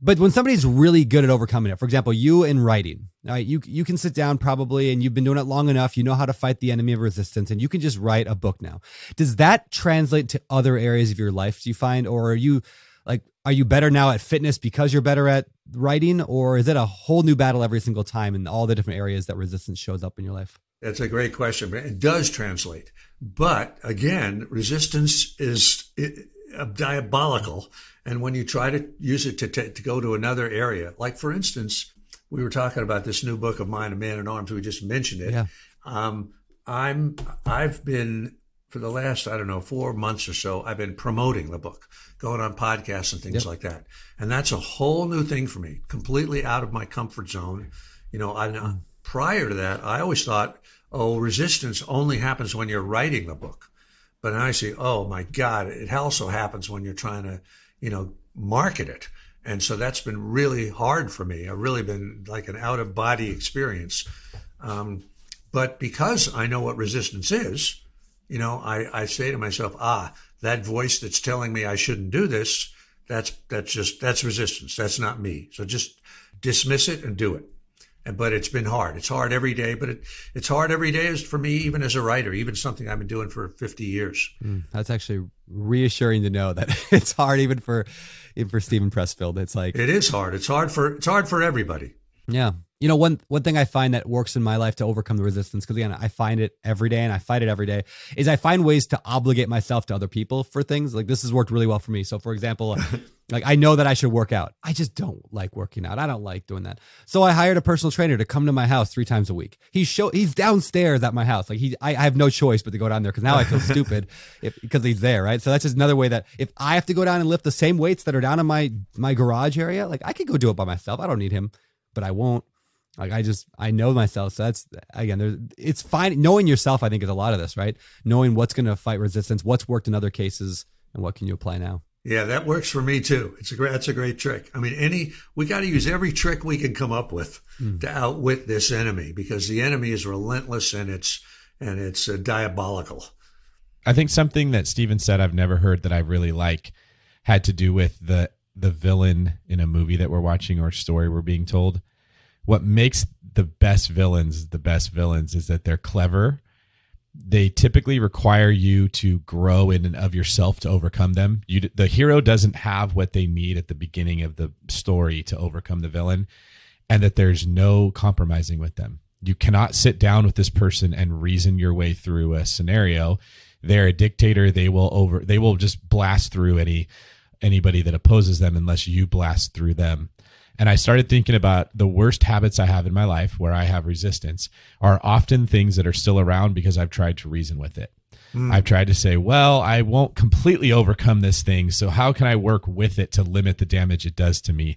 But when somebody's really good at overcoming it, for example, you in writing, right, you you can sit down probably and you've been doing it long enough, you know how to fight the enemy of resistance, and you can just write a book now. Does that translate to other areas of your life? Do you find, or are you like, are you better now at fitness because you're better at writing, or is it a whole new battle every single time in all the different areas that resistance shows up in your life? That's a great question. It does translate. But again, resistance is uh, diabolical. And when you try to use it to, t- to go to another area, like for instance, we were talking about this new book of mine, A Man at Arms. We just mentioned it. Yeah. Um, I'm, I've been for the last, I don't know, four months or so, I've been promoting the book, going on podcasts and things Yep. like that. And that's a whole new thing for me, completely out of my comfort zone. You know, I, prior to that, I always thought, oh, resistance only happens when you're writing the book. But now I see, oh my God, it also happens when you're trying to, you know, market it. And so that's been really hard for me. I've really been like an out of body experience. Um, but because I know what resistance is, you know, I, I say to myself, ah, that voice that's telling me I shouldn't do this, that's that's just that's resistance. That's not me. So just dismiss it and do it. And, but it's been hard. It's hard every day, but it, it's hard every day as for me, even as a writer, even something I've been doing for 50 years. Mm, that's actually reassuring to know that (laughs) it's hard even for even for Steven Pressfield. It's like It is hard. It's hard for it's hard for everybody. Yeah. You know, one one thing I find that works in my life to overcome the resistance, because again, I find it every day and I fight it every day, is I find ways to obligate myself to other people for things. Like this has worked really well for me. So for example, (laughs) like I know that I should work out. I just don't like working out. I don't like doing that. So I hired a personal trainer to come to my house three times a week. He's show he's downstairs at my house. Like he I, I have no choice but to go down there because now I feel (laughs) stupid because he's there, right? So that's just another way that if I have to go down and lift the same weights that are down in my my garage area, like I could go do it by myself. I don't need him, but I won't. Like I just I know myself. So that's again, there's it's fine. Knowing yourself, I think, is a lot of this, right? Knowing what's going to fight resistance, what's worked in other cases, and what can you apply now. Yeah, that works for me too. It's a great that's a great trick. I mean, any we got to use every trick we can come up with to outwit this enemy because the enemy is relentless and it's and it's uh, diabolical. I think something that Steven said I've never heard that I really like had to do with the the villain in a movie that we're watching or story we're being told. What makes the best villains the best villains is that they're clever. They typically require you to grow in and of yourself to overcome them. You, the hero doesn't have what they need at the beginning of the story to overcome the villain, and that there's no compromising with them. You cannot sit down with this person and reason your way through a scenario. They're a dictator. They will over. They will just blast through any anybody that opposes them unless you blast through them. And I started thinking about the worst habits I have in my life where I have resistance are often things that are still around because I've tried to reason with it. Hmm. I've tried to say, well, I won't completely overcome this thing. So how can I work with it to limit the damage it does to me?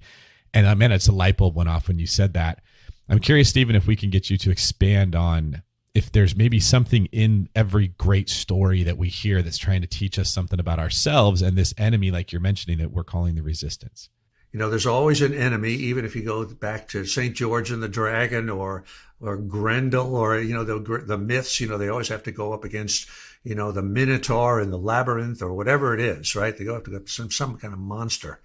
And uh, I mean, it's a light bulb went off when you said that. I'm curious, Steven, if we can get you to expand on if there's maybe something in every great story that we hear that's trying to teach us something about ourselves and this enemy, like you're mentioning, that we're calling the resistance. You know, there's always an enemy, even if you go back to Saint George and the Dragon or or Grendel or you know the the myths. You know, they always have to go up against you know the Minotaur and the labyrinth or whatever it is, right? They go up to some some kind of monster,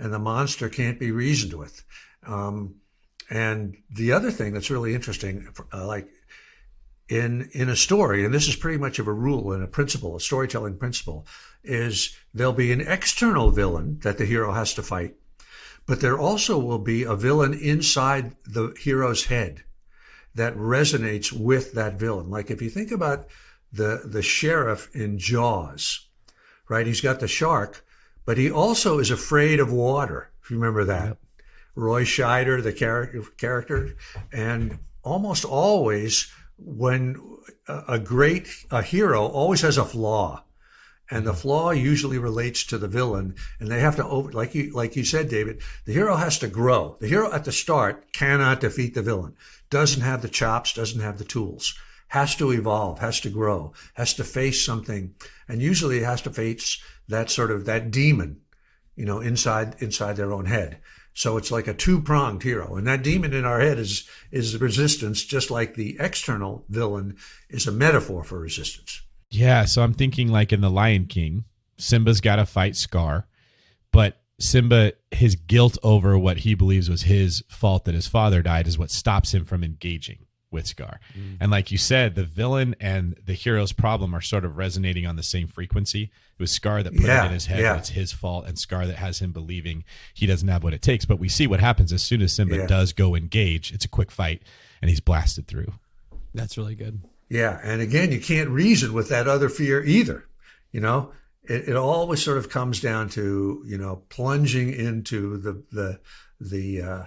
and the monster can't be reasoned with. Um, and the other thing that's really interesting, uh, like in in a story, and this is pretty much of a rule and a principle, a storytelling principle, is there'll be an external villain that the hero has to fight, but there also will be a villain inside the hero's head that resonates with that villain. Like if you think about the the sheriff in Jaws, right? He's got the shark, but he also is afraid of water. If you remember that, yep. Roy Scheider, the character, character, and almost always when a great a hero always has a flaw and the flaw usually relates to the villain and they have to over like you like you said david the hero has to grow. The hero at the start cannot defeat the villain. Doesn't have the chops doesn't have the tools. Has to evolve has to grow has to face something and usually it has to face that sort of that demon you know inside inside their own head. So it's like a two-pronged hero and that demon in our head is is resistance just like the external villain is a metaphor for resistance yeah, so I'm thinking like in The Lion King, Simba's got to fight Scar, but Simba, his guilt over what he believes was his fault that his father died is what stops him from engaging with Scar. Mm. And like you said, the villain and the hero's problem are sort of resonating on the same frequency. It was Scar that put yeah, it in his head yeah. it's his fault, and Scar that has him believing he doesn't have what it takes. But we see what happens as soon as Simba yeah. does go engage. It's a quick fight, and he's blasted through. That's really good. Yeah. And again, you can't reason with that other fear either. You know, it, it always sort of comes down to, you know, plunging into the, the, the, uh,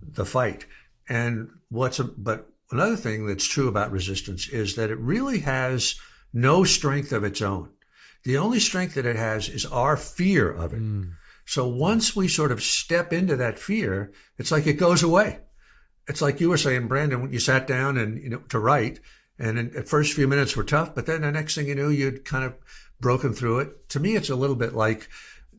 the fight. And what's, a, but another thing that's true about resistance is that it really has no strength of its own. The only strength that it has is our fear of it. Mm. So once we sort of step into that fear, it's like it goes away. It's like you were saying, Brandon, when you sat down and, you know, to write, and in, the first few minutes were tough, but then the next thing you knew, you'd kind of broken through it. To me, it's a little bit like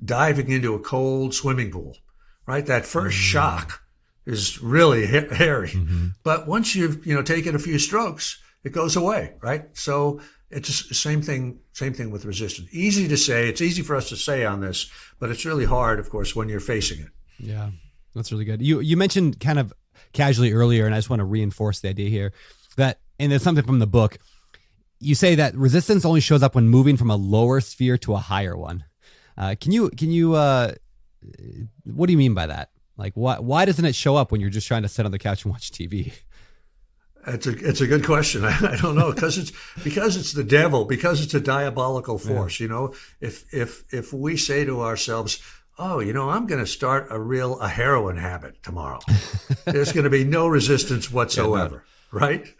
diving into a cold swimming pool, right? That 1st mm-hmm. shock is really hairy. Mm-hmm. But once you've, you know, taken a few strokes, it goes away, right? So it's the same thing, same thing with resistance. Easy to say. It's easy for us to say on this, but it's really hard, of course, when you're facing it. Yeah, that's really good. You, you mentioned kind of casually earlier, and I just want to reinforce the idea here that and there's something from the book. You say that resistance only shows up when moving from a lower sphere to a higher one. Uh, can you can you uh, what do you mean by that? Like why why doesn't it show up when you're just trying to sit on the couch and watch TV? It's a it's a good question. (laughs) I, I don't know because it's because it's the devil because it's a diabolical force. Yeah. You know, if if if we say to ourselves, "Oh, you know, I'm going to start a real a heroin habit tomorrow," (laughs) there's going to be no resistance whatsoever, yeah, right?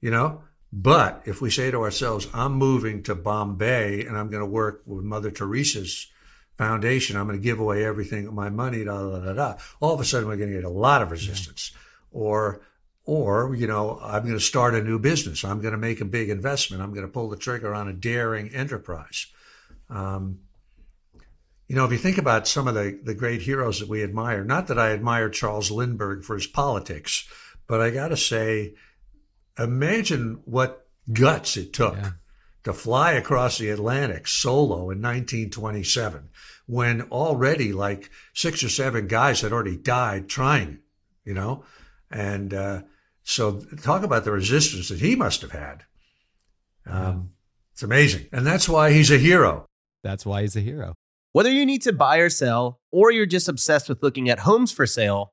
You know? But if we say to ourselves, I'm moving to Bombay and I'm going to work with Mother Teresa's foundation, I'm going to give away everything, my money, da, da, da, da, all of a sudden we're going to get a lot of resistance. Or, or, you know, I'm going to start a new business. I'm going to make a big investment. I'm going to pull the trigger on a daring enterprise. Um, you know, if you think about some of the, the great heroes that we admire, not that I admire Charles Lindbergh for his politics, but I got to say, imagine what guts it took yeah. to fly across the Atlantic solo in 1927 when already like six or seven guys had already died trying, you know? And uh, so talk about the resistance that he must have had. Um, it's amazing. And that's why he's a hero. That's why he's a hero. Whether you need to buy or sell, or you're just obsessed with looking at homes for sale,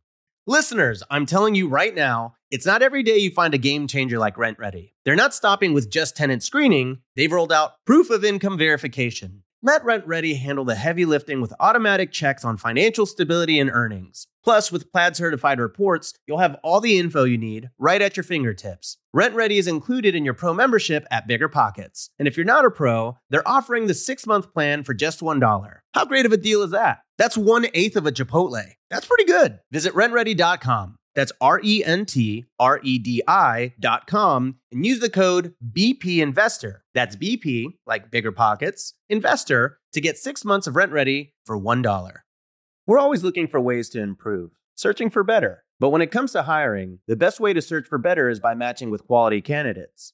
Listeners, I'm telling you right now, it's not every day you find a game changer like RentRedi. They're not stopping with just tenant screening, they've rolled out proof of income verification Let RentRedi handle the heavy lifting with automatic checks on financial stability and earnings. Plus, with Plaid certified reports, you'll have all the info you need right at your fingertips. RentRedi is included in your pro membership at Bigger Pockets. And if you're not a pro, they're offering the six month plan for just $1. How great of a deal is that? That's one eighth of a Chipotle. That's pretty good. Visit rentredi.com. That's R E N T R E D I.com and use the code BP Investor. That's BP, like Bigger Pockets, Investor to get six months of RentRedi for $1. We're always looking for ways to improve, searching for better. But when it comes to hiring, the best way to search for better is by matching with quality candidates.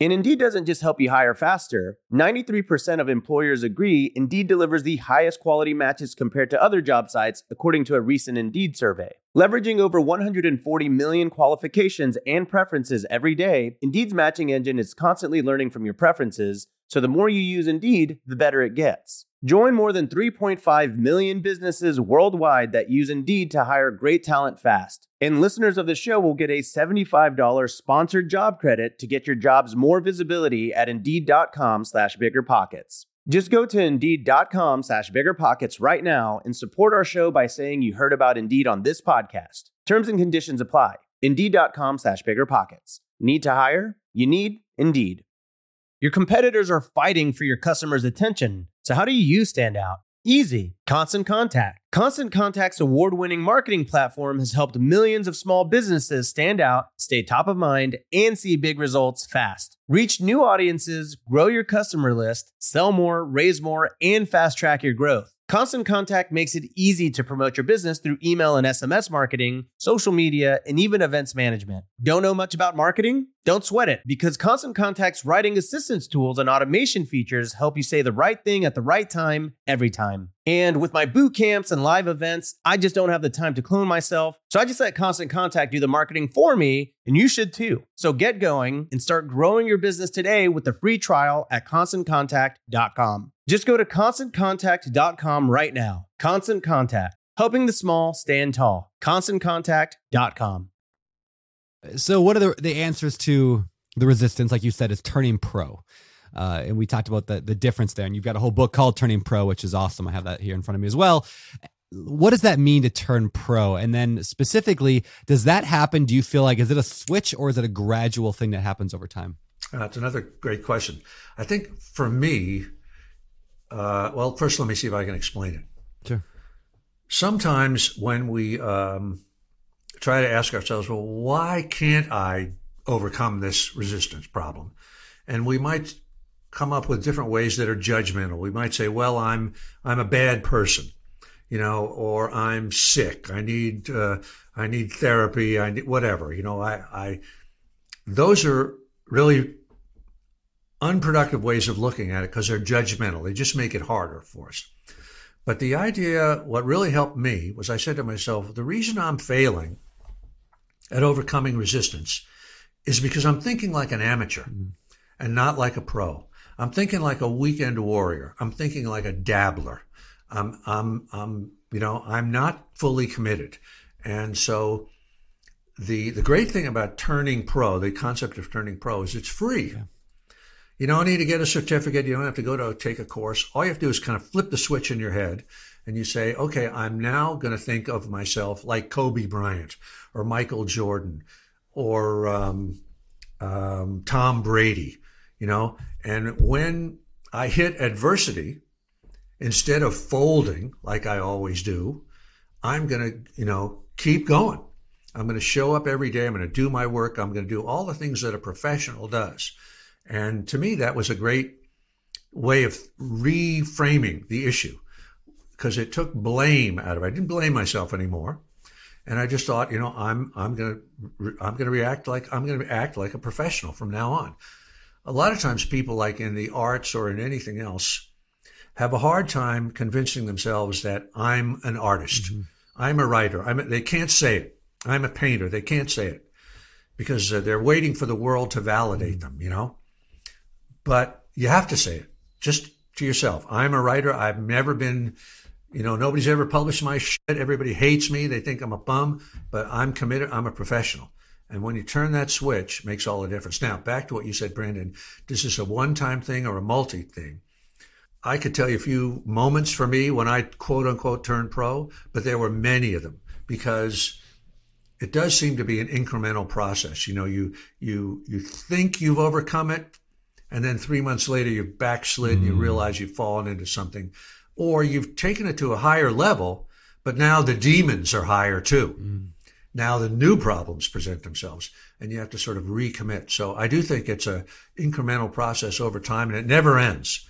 And Indeed doesn't just help you hire faster. 93% of employers agree Indeed delivers the highest quality matches compared to other job sites, according to a recent Indeed survey. Leveraging over 140 million qualifications and preferences every day, Indeed's matching engine is constantly learning from your preferences, so the more you use Indeed, the better it gets. Join more than 3.5 million businesses worldwide that use Indeed to hire great talent fast. And listeners of the show will get a $75 sponsored job credit to get your jobs more visibility at Indeed.com slash BiggerPockets. Just go to Indeed.com slash BiggerPockets right now and support our show by saying you heard about Indeed on this podcast. Terms and conditions apply. Indeed.com slash BiggerPockets. Need to hire? You need Indeed. Your competitors are fighting for your customers' attention. So, how do you stand out? Easy. Constant Contact. Constant Contact's award winning marketing platform has helped millions of small businesses stand out, stay top of mind, and see big results fast. Reach new audiences, grow your customer list, sell more, raise more, and fast track your growth. Constant Contact makes it easy to promote your business through email and SMS marketing, social media, and even events management. Don't know much about marketing? Don't sweat it because Constant Contact's writing assistance tools and automation features help you say the right thing at the right time every time. And with my boot camps and live events, I just don't have the time to clone myself. So I just let Constant Contact do the marketing for me, and you should too. So get going and start growing your business today with the free trial at constantcontact.com. Just go to constantcontact.com right now. Constant Contact, helping the small stand tall. ConstantContact.com. So, what are the, the answers to the resistance? Like you said, is turning pro. Uh, and we talked about the, the difference there. And you've got a whole book called Turning Pro, which is awesome. I have that here in front of me as well. What does that mean to turn pro? And then specifically, does that happen? Do you feel like, is it a switch or is it a gradual thing that happens over time? Uh, that's another great question. I think for me, uh, well, first let me see if I can explain it. Sure. Sometimes when we um, try to ask ourselves, well, why can't I overcome this resistance problem? And we might come up with different ways that are judgmental. We might say, well, I'm I'm a bad person, you know, or I'm sick. I need uh, I need therapy. I need whatever. You know, I, I those are really unproductive ways of looking at it because they're judgmental. They just make it harder for us. But the idea, what really helped me was I said to myself, the reason I'm failing at overcoming resistance is because I'm thinking like an amateur mm. and not like a pro. I'm thinking like a weekend warrior. I'm thinking like a dabbler. I'm, I'm, I'm, you know, I'm not fully committed. And so the, the great thing about turning pro, the concept of turning pro is it's free. Yeah. You don't need to get a certificate. You don't have to go to take a course. All you have to do is kind of flip the switch in your head and you say, okay, I'm now going to think of myself like Kobe Bryant or Michael Jordan or um, um, Tom Brady, you know. And when I hit adversity, instead of folding like I always do, I'm going to, you know, keep going. I'm going to show up every day. I'm going to do my work. I'm going to do all the things that a professional does. And to me, that was a great way of reframing the issue because it took blame out of it. I didn't blame myself anymore. And I just thought, you know, I'm I'm gonna I'm gonna react like I'm gonna act like a professional from now on. A lot of times, people like in the arts or in anything else have a hard time convincing themselves that I'm an artist, mm-hmm. I'm a writer. I'm a, they can't say it. I'm a painter. They can't say it because uh, they're waiting for the world to validate them. You know, but you have to say it just to yourself. I'm a writer. I've never been, you know, nobody's ever published my shit. Everybody hates me. They think I'm a bum, but I'm committed. I'm a professional. And when you turn that switch, makes all the difference. Now, back to what you said, Brandon. This is a one-time thing or a multi thing. I could tell you a few moments for me when I quote unquote turned pro, but there were many of them because it does seem to be an incremental process. You know, you you you think you've overcome it, and then three months later you've backslid and you Mm. realize you've fallen into something, or you've taken it to a higher level, but now the demons are higher too. Mm. Now the new problems present themselves, and you have to sort of recommit. So I do think it's a incremental process over time, and it never ends.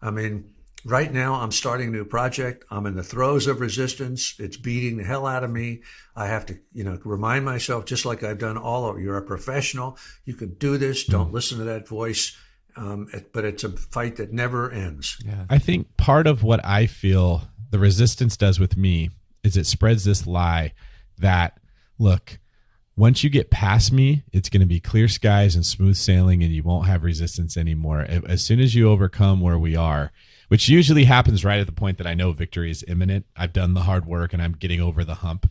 I mean, right now I'm starting a new project. I'm in the throes of resistance. It's beating the hell out of me. I have to, you know, remind myself, just like I've done all over. You're a professional. You can do this. Don't listen to that voice. Um, it- but it's a fight that never ends. I think part of what I feel the resistance does with me is it spreads this lie that look, once you get past me, it's going to be clear skies and smooth sailing and you won't have resistance anymore. As soon as you overcome where we are, which usually happens right at the point that I know victory is imminent, I've done the hard work and I'm getting over the hump.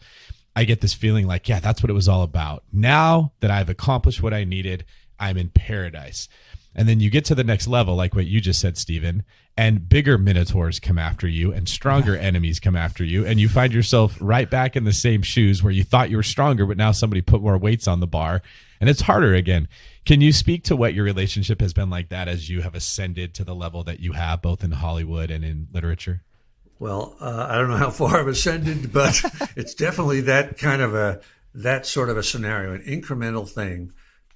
I get this feeling like, yeah, that's what it was all about. Now that I've accomplished what I needed, I'm in paradise. And then you get to the next level, like what you just said, Steven, and bigger minotaurs come after you and stronger enemies come after you. And you find yourself right back in the same shoes where you thought you were stronger, but now somebody put more weights on the bar and it's harder again. Can you speak to what your relationship has been like that as you have ascended to the level that you have, both in Hollywood and in literature? Well, uh, I don't know how far I've ascended, but (laughs) it's definitely that kind of a that sort of a scenario, an incremental thing.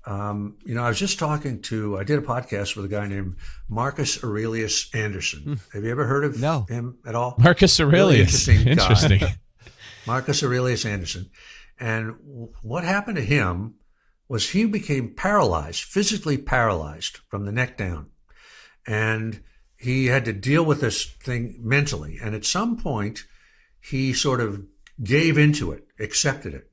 Um, you know, I was just talking to, I did a podcast with a guy named Marcus Aurelius Anderson. Have you ever heard of No. him at all? Marcus Aurelius. interesting guy. Interesting. (laughs) Marcus Aurelius Anderson. And w- what happened to him was he became paralyzed, physically paralyzed from the neck down. And he had to deal with this thing mentally. And at some point, he sort of gave into it, accepted it.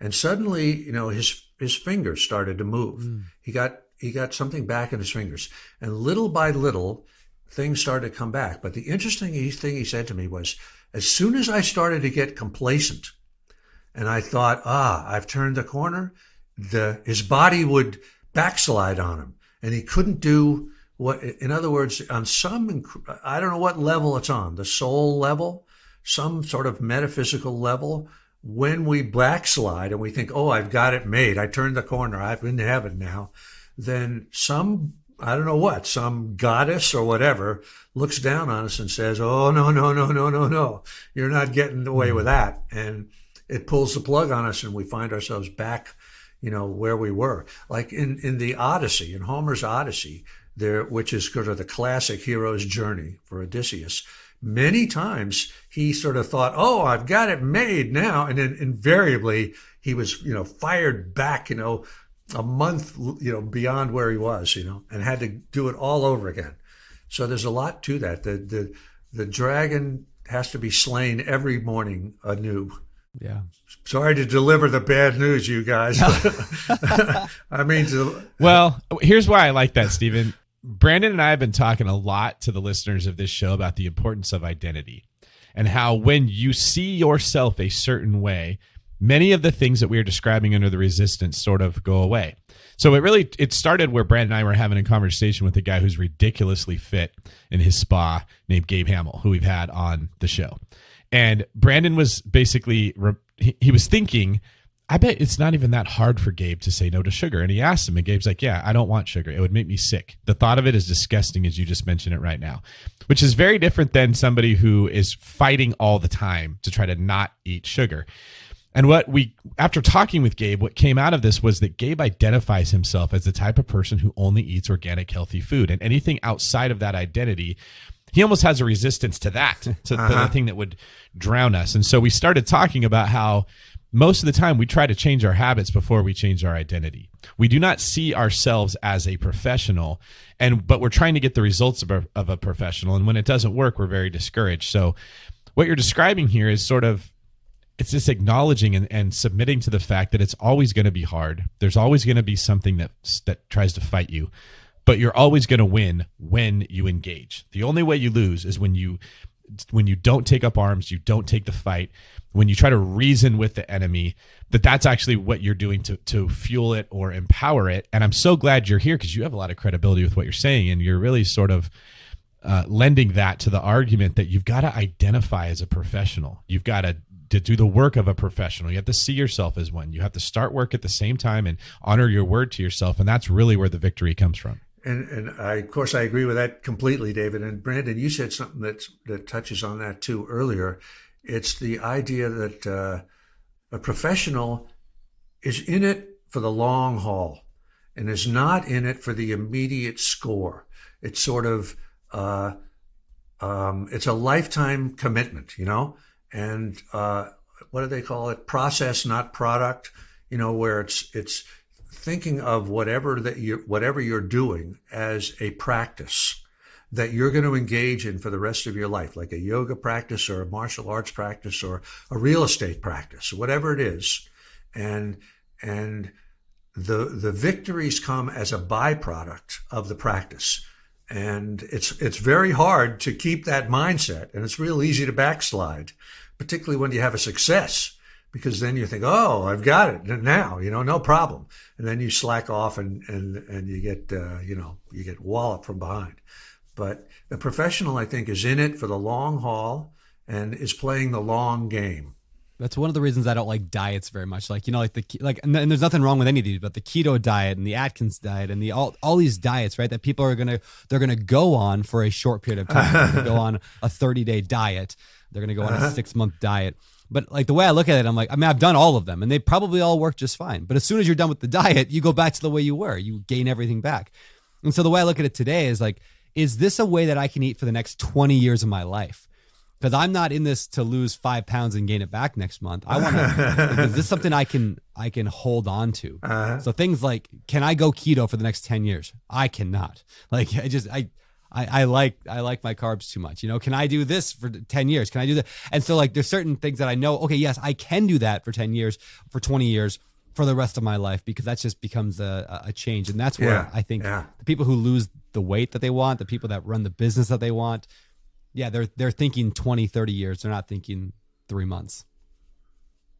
And suddenly, you know, his his fingers started to move. He got he got something back in his fingers. And little by little, things started to come back. But the interesting thing he said to me was, as soon as I started to get complacent, and I thought, ah, I've turned the corner, the his body would backslide on him, and he couldn't do what. In other words, on some, I don't know what level it's on, the soul level, some sort of metaphysical level. When we backslide and we think, oh, I've got it made, I turned the corner, I'm in heaven now, then some I don't know what, some goddess or whatever looks down on us and says, Oh, no, no, no, no, no, no. You're not getting away with hmm. that. And it pulls the plug on us and we find ourselves back, you know, where we were. Like in, in the Odyssey, in Homer's Odyssey, there, which is sort of the classic hero's journey for Odysseus. Many times he sort of thought, Oh, I've got it made now. And then invariably he was, you know, fired back, you know, a month, you know, beyond where he was, you know, and had to do it all over again. So there's a lot to that. The the the dragon has to be slain every morning anew. Yeah. Sorry to deliver the bad news, you guys. (laughs) (laughs) I mean, to, Well, here's why I like that, Steven. Brandon and I have been talking a lot to the listeners of this show about the importance of identity and how when you see yourself a certain way, many of the things that we are describing under the resistance sort of go away. So it really it started where Brandon and I were having a conversation with a guy who's ridiculously fit in his spa named Gabe Hamill, who we've had on the show. And Brandon was basically he, was thinking I bet it's not even that hard for Gabe to say no to sugar. And he asked him, and Gabe's like, Yeah, I don't want sugar. It would make me sick. The thought of it is disgusting, as you just mentioned it right now, which is very different than somebody who is fighting all the time to try to not eat sugar. And what we, after talking with Gabe, what came out of this was that Gabe identifies himself as the type of person who only eats organic, healthy food. And anything outside of that identity, he almost has a resistance to that, to the uh-huh. thing that would drown us. And so we started talking about how most of the time we try to change our habits before we change our identity. We do not see ourselves as a professional and but we're trying to get the results of a, of a professional and when it doesn't work we're very discouraged. So what you're describing here is sort of it's just acknowledging and, and submitting to the fact that it's always going to be hard. There's always going to be something that that tries to fight you. but you're always going to win when you engage. The only way you lose is when you when you don't take up arms, you don't take the fight, when you try to reason with the enemy, that that's actually what you're doing to to fuel it or empower it. And I'm so glad you're here because you have a lot of credibility with what you're saying, and you're really sort of uh, lending that to the argument that you've got to identify as a professional. You've got to to do the work of a professional. You have to see yourself as one. You have to start work at the same time and honor your word to yourself, and that's really where the victory comes from. And, and I, of course, I agree with that completely, David. And Brandon, you said something that that touches on that too earlier. It's the idea that uh, a professional is in it for the long haul and is not in it for the immediate score. It's sort of uh, um, it's a lifetime commitment, you know, and uh, what do they call it? Process, not product. You know, where it's it's thinking of whatever that you whatever you're doing as a practice that you're going to engage in for the rest of your life, like a yoga practice or a martial arts practice or a real estate practice, whatever it is, and and the the victories come as a byproduct of the practice. And it's it's very hard to keep that mindset and it's real easy to backslide particularly when you have a success because then you think oh i've got it now you know no problem and then you slack off and and and you get uh, you know you get walloped from behind but the professional i think is in it for the long haul and is playing the long game that's one of the reasons I don't like diets very much. Like you know, like the like, and there's nothing wrong with any of these, but the keto diet and the Atkins diet and the all all these diets, right? That people are gonna they're gonna go on for a short period of time. go (laughs) on a 30 day diet. They're gonna go on a uh-huh. six month diet. But like the way I look at it, I'm like, I mean, I've done all of them, and they probably all work just fine. But as soon as you're done with the diet, you go back to the way you were. You gain everything back. And so the way I look at it today is like, is this a way that I can eat for the next 20 years of my life? because I'm not in this to lose five pounds and gain it back next month. I want to. (laughs) is this something I can I can hold on to? Uh-huh. So things like, can I go keto for the next ten years? I cannot. Like I just I. I, I like I like my carbs too much. You know, can I do this for ten years? Can I do that? And so like there's certain things that I know, okay, yes, I can do that for ten years, for twenty years, for the rest of my life, because that just becomes a, a change. And that's where yeah, I think yeah. the people who lose the weight that they want, the people that run the business that they want, yeah, they're they're thinking 20, 30 years. They're not thinking three months.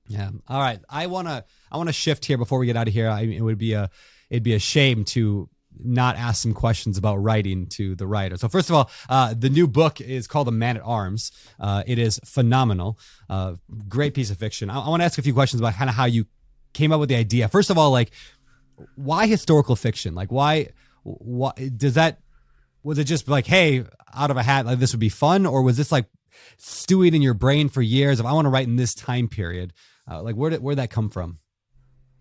Yeah. All right. I wanna I wanna shift here before we get out of here. I, it would be a it'd be a shame to not ask some questions about writing to the writer. So first of all, uh, the new book is called The Man at Arms. Uh, it is phenomenal, uh, great piece of fiction. I, I want to ask a few questions about kind of how you came up with the idea. First of all, like why historical fiction? Like why? Why does that was it just like, hey, out of a hat, like this would be fun, or was this like stewing in your brain for years? If I want to write in this time period, uh, like where did where that come from?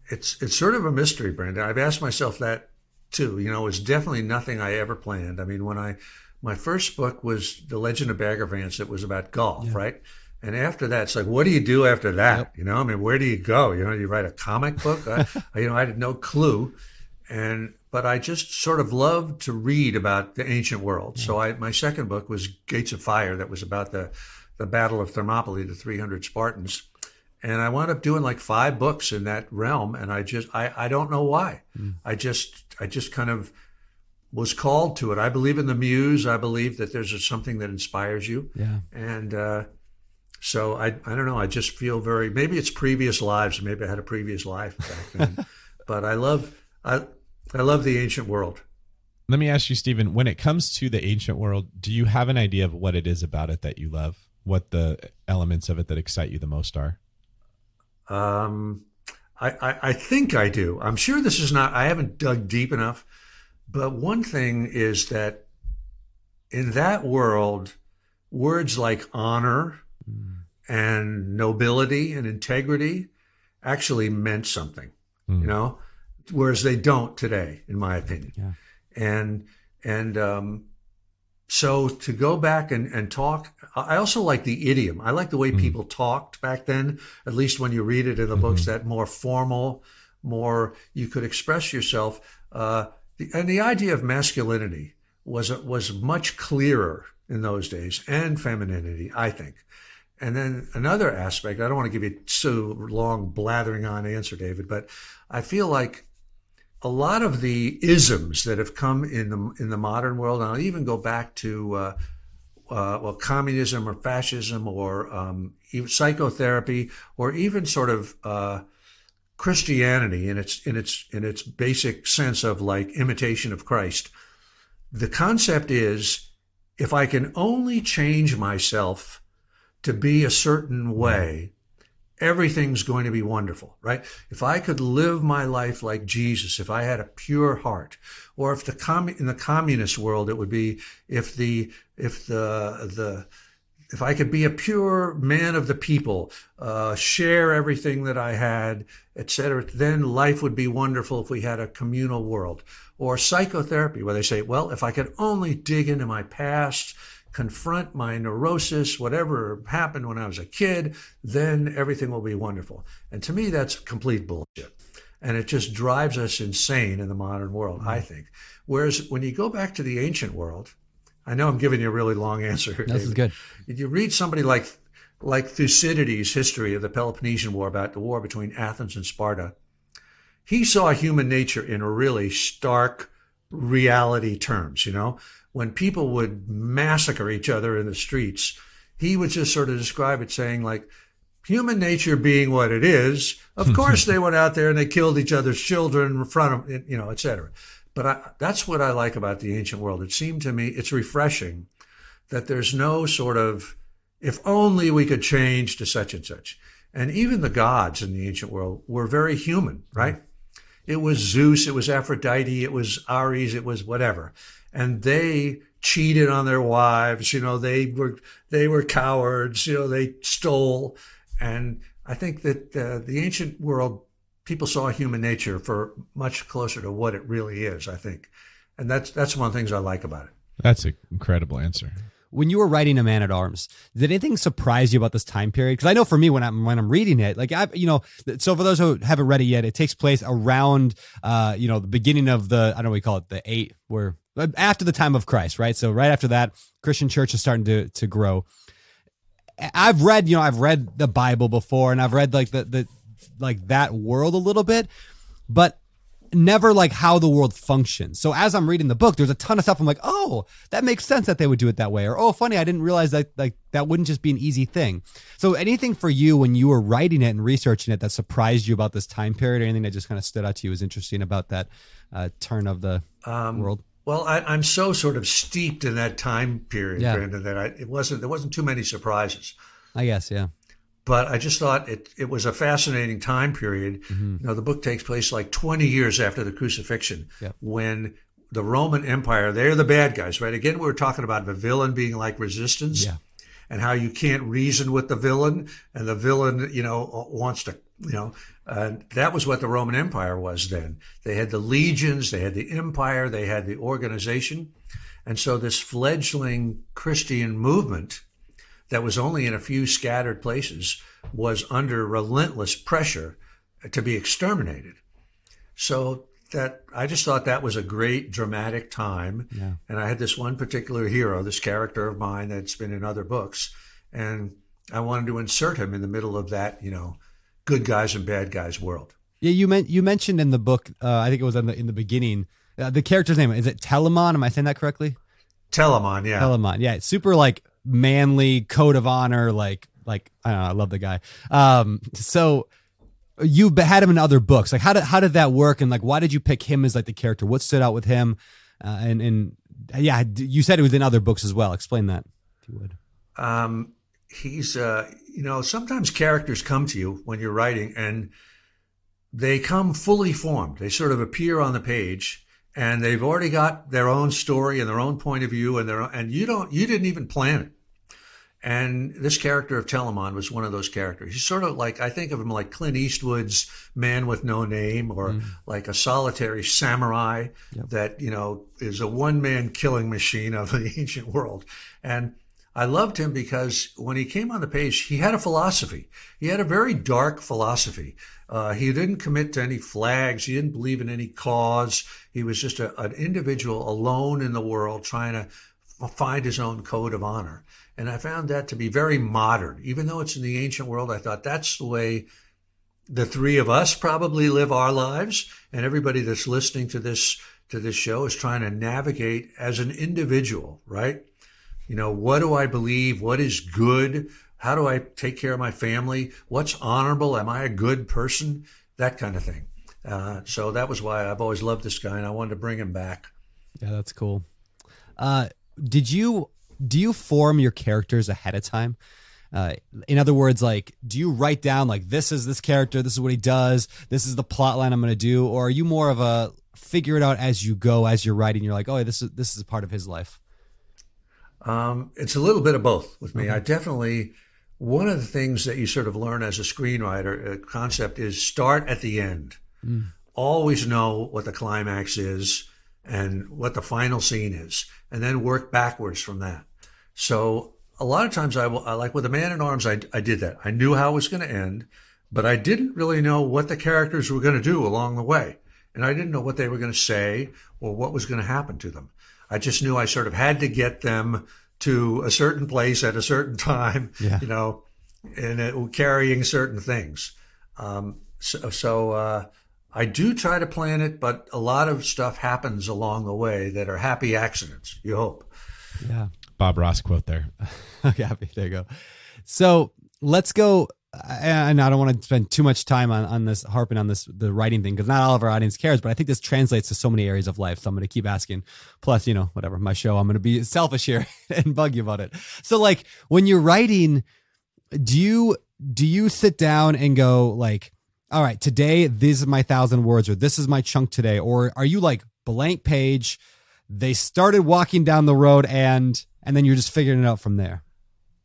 It's it's sort of a mystery, Brandon. I've asked myself that too. You know, it's definitely nothing I ever planned. I mean, when I my first book was The Legend of Bagger Vance. It was about golf, yeah. right? And after that, it's like, what do you do after that? Yep. You know, I mean, where do you go? You know, you write a comic book. I, (laughs) you know, I had no clue, and but I just sort of loved to read about the ancient world. Mm-hmm. So I, my second book was Gates of Fire, that was about the, the Battle of Thermopylae, the 300 Spartans. And I wound up doing like five books in that realm. And I just, I, I don't know why. Mm. I just, I just kind of was called to it. I believe in the muse. I believe that there's a, something that inspires you. Yeah. And, uh, so I, I don't know. I just feel very, maybe it's previous lives. Maybe I had a previous life back then, (laughs) but I love, I, I love the ancient world. Let me ask you, Steven, when it comes to the ancient world, do you have an idea of what it is about it that you love? What the elements of it that excite you the most are? Um, I, I, I think I do. I'm sure this is not, I haven't dug deep enough. But one thing is that in that world, words like honor mm. and nobility and integrity actually meant something. Mm. You know, whereas they don't today, in my opinion. Yeah. And and um, so to go back and, and talk, I also like the idiom. I like the way mm-hmm. people talked back then. At least when you read it in the mm-hmm. books, that more formal, more you could express yourself. Uh, and the idea of masculinity was was much clearer in those days, and femininity, I think. And then another aspect, I don't want to give you so long blathering on answer, David, but I feel like a lot of the isms that have come in the in the modern world, and I'll even go back to uh, uh, well, communism or fascism or um, psychotherapy or even sort of uh, Christianity in its in its in its basic sense of like imitation of Christ. The concept is if I can only change myself to be a certain way, everything's going to be wonderful, right? If I could live my life like Jesus, if I had a pure heart, or if the com- in the communist world it would be if the if the the if I could be a pure man of the people, uh, share everything that I had, etc., then life would be wonderful if we had a communal world. Or psychotherapy, where they say, well, if I could only dig into my past confront my neurosis, whatever happened when I was a kid, then everything will be wonderful. And to me, that's complete bullshit. And it just drives us insane in the modern world, I mm-hmm. think. Whereas when you go back to the ancient world, I know I'm giving you a really long answer here. This is good. You read somebody like like Thucydides' history of the Peloponnesian War about the war between Athens and Sparta. He saw human nature in really stark reality terms, you know when people would massacre each other in the streets, he would just sort of describe it saying like, human nature being what it is, of (laughs) course they went out there and they killed each other's children in front of, you know, et cetera. But I, that's what I like about the ancient world. It seemed to me, it's refreshing that there's no sort of, if only we could change to such and such. And even the gods in the ancient world were very human, right? It was Zeus, it was Aphrodite, it was Ares, it was whatever and they cheated on their wives. You know, they were they were cowards. You know, they stole, and I think that uh, the ancient world people saw human nature for much closer to what it really is. I think, and that's that's one of the things I like about it. That's an incredible answer. When you were writing a Man at Arms, did anything surprise you about this time period? Because I know for me, when I'm when I'm reading it, like I, you know, so for those who haven't read it yet, it takes place around, uh, you know, the beginning of the I don't know what we call it, the eight, where after the time of Christ, right? So right after that, Christian church is starting to to grow. I've read, you know, I've read the Bible before, and I've read like the the like that world a little bit, but never like how the world functions. So as I'm reading the book, there's a ton of stuff. I'm like, oh, that makes sense that they would do it that way, or oh, funny, I didn't realize that like that wouldn't just be an easy thing. So anything for you when you were writing it and researching it that surprised you about this time period, or anything that just kind of stood out to you as interesting about that uh, turn of the um, world? Well, I, am so sort of steeped in that time period, yeah. Brandon, that I, it wasn't there wasn't too many surprises. I guess, yeah. But I just thought it it was a fascinating time period. Mm-hmm. You know, the book takes place like 20 years after the crucifixion, yep. when the Roman Empire, they're the bad guys, right? Again, we were talking about the villain being like resistance. Yeah and how you can't reason with the villain, and the villain, you know, wants to, you know, uh, that was what the Roman Empire was then. They had the legions, they had the empire, they had the organization, and so this fledgling Christian movement that was only in a few scattered places was under relentless pressure to be exterminated. So that I just thought that was a great dramatic time. Yeah. And I had this one particular hero, this character of mine that's been in other books, and I wanted to insert him in the middle of that, you know, good guys and bad guys world. Yeah, you meant you mentioned in the book, uh, I think it was in the in the beginning, uh, the character's name is it Telamon? Am I saying that correctly? Telamon, yeah. Telamon, yeah. super like manly code of honor, like like I don't know, I love the guy. Um, so you had him in other books. Like how did how did that work? And like why did you pick him as like the character? What stood out with him? Uh, and and yeah, you said it was in other books as well. Explain that if you would. Um, he's uh, you know sometimes characters come to you when you're writing and they come fully formed. They sort of appear on the page and they've already got their own story and their own point of view and their and you don't you didn't even plan it. And this character of Telamon was one of those characters. He's sort of like, I think of him like Clint Eastwood's Man with No Name or mm. like a solitary samurai yep. that, you know, is a one man killing machine of the (laughs) ancient world. And I loved him because when he came on the page, he had a philosophy. He had a very dark philosophy. Uh, he didn't commit to any flags. He didn't believe in any cause. He was just a, an individual alone in the world trying to find his own code of honor. And I found that to be very modern. Even though it's in the ancient world, I thought that's the way the three of us probably live our lives, and everybody that's listening to this to this show is trying to navigate as an individual, right? You know, what do I believe? What is good? How do I take care of my family? What's honorable? Am I a good person? That kind of thing. Uh, so that was why I've always loved this guy, and I wanted to bring him back. Yeah, that's cool. Uh, did you do you form your characters ahead of time? Uh, in other words, like, do you write down like this is this character, this is what he does, this is the plot line I'm going to do, or are you more of a figure it out as you go as you're writing? You're like, oh, this is this is a part of his life. Um, it's a little bit of both with me. Mm-hmm. I definitely one of the things that you sort of learn as a screenwriter, a concept is start at the end. Mm. Always know what the climax is and what the final scene is, and then work backwards from that. So a lot of times I, will, I like with a man in arms, I, I did that. I knew how it was going to end, but I didn't really know what the characters were going to do along the way. And I didn't know what they were going to say or what was going to happen to them. I just knew I sort of had to get them to a certain place at a certain (laughs) time, yeah. you know, and it, carrying certain things. Um, so, so uh, I do try to plan it, but a lot of stuff happens along the way that are happy accidents. You hope. Yeah. Bob Ross quote there. (laughs) yeah, there you go. So let's go. And I don't want to spend too much time on, on this harping on this the writing thing because not all of our audience cares, but I think this translates to so many areas of life. So I'm going to keep asking. Plus, you know, whatever my show, I'm going to be (laughs) selfish here (laughs) and bug you about it. So, like when you're writing, do you do you sit down and go like, all right, today this is my thousand words, or this is my chunk today, or are you like blank page? They started walking down the road and and then you're just figuring it out from there? (laughs)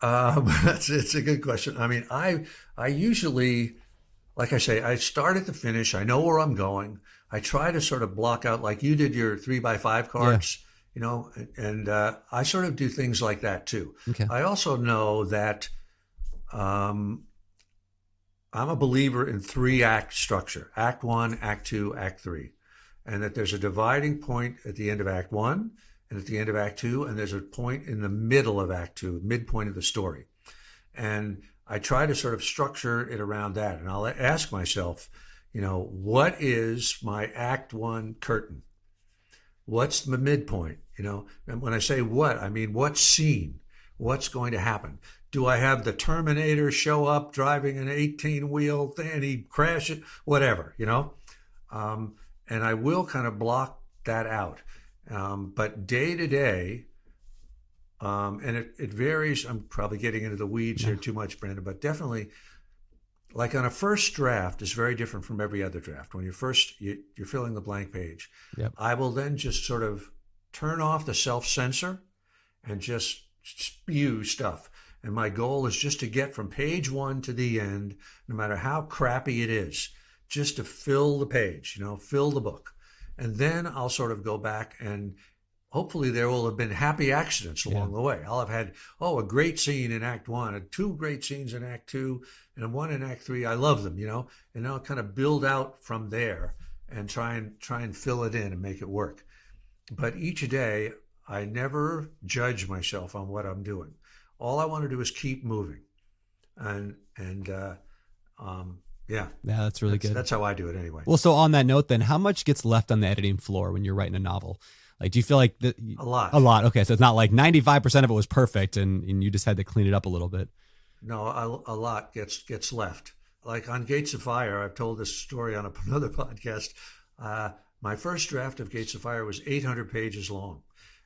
Um, it's, it's a good question. I mean, I I usually, like I say, I start at the finish. I know where I'm going. I try to sort of block out, like you did your three by five cards, yeah. you know, and uh, I sort of do things like that too. Okay. I also know that um, I'm a believer in three act structure: Act One, Act Two, Act Three, and that there's a dividing point at the end of Act One and at the end of Act Two, and there's a point in the middle of Act Two, midpoint of the story. And I try to sort of structure it around that. And I'll ask myself, you know, what is my Act One curtain? What's the midpoint? You know, and when I say what, I mean what scene? What's going to happen? Do I have the Terminator show up driving an 18 wheel thing and he crashes? Whatever, you know? Um, and I will kind of block that out. Um, but day to day, um, and it, it varies. I'm probably getting into the weeds yeah. here too much, Brandon, but definitely, like on a first draft, is very different from every other draft. When you're first, you, are filling the blank page. Yep. I will then just sort of turn off the self censor and just spew stuff. And my goal is just to get from page one to the end, no matter how crappy it is, just to fill the page, you know, fill the book. And then I'll sort of go back and hopefully there will have been happy accidents along yeah. the way. I'll have had, oh, a great scene in Act One, and two great scenes in Act Two, and one in Act Three. I love them, you know, and I'll kind of build out from there and try and try and fill it in and make it work. But each day, I never judge myself on what I'm doing. All I want to do is keep moving, and and uh, um, yeah. Yeah, that's really that's, good. That's how I do it anyway. Well, so on that note, then, how much gets left on the editing floor when you're writing a novel? Like, do you feel like the, a lot? A lot. Okay, so it's not like 95% of it was perfect, and, and you just had to clean it up a little bit. No, a, a lot gets gets left. Like on Gates of Fire, I've told this story on (laughs) another podcast. Uh, my first draft of Gates of Fire was 800 pages long,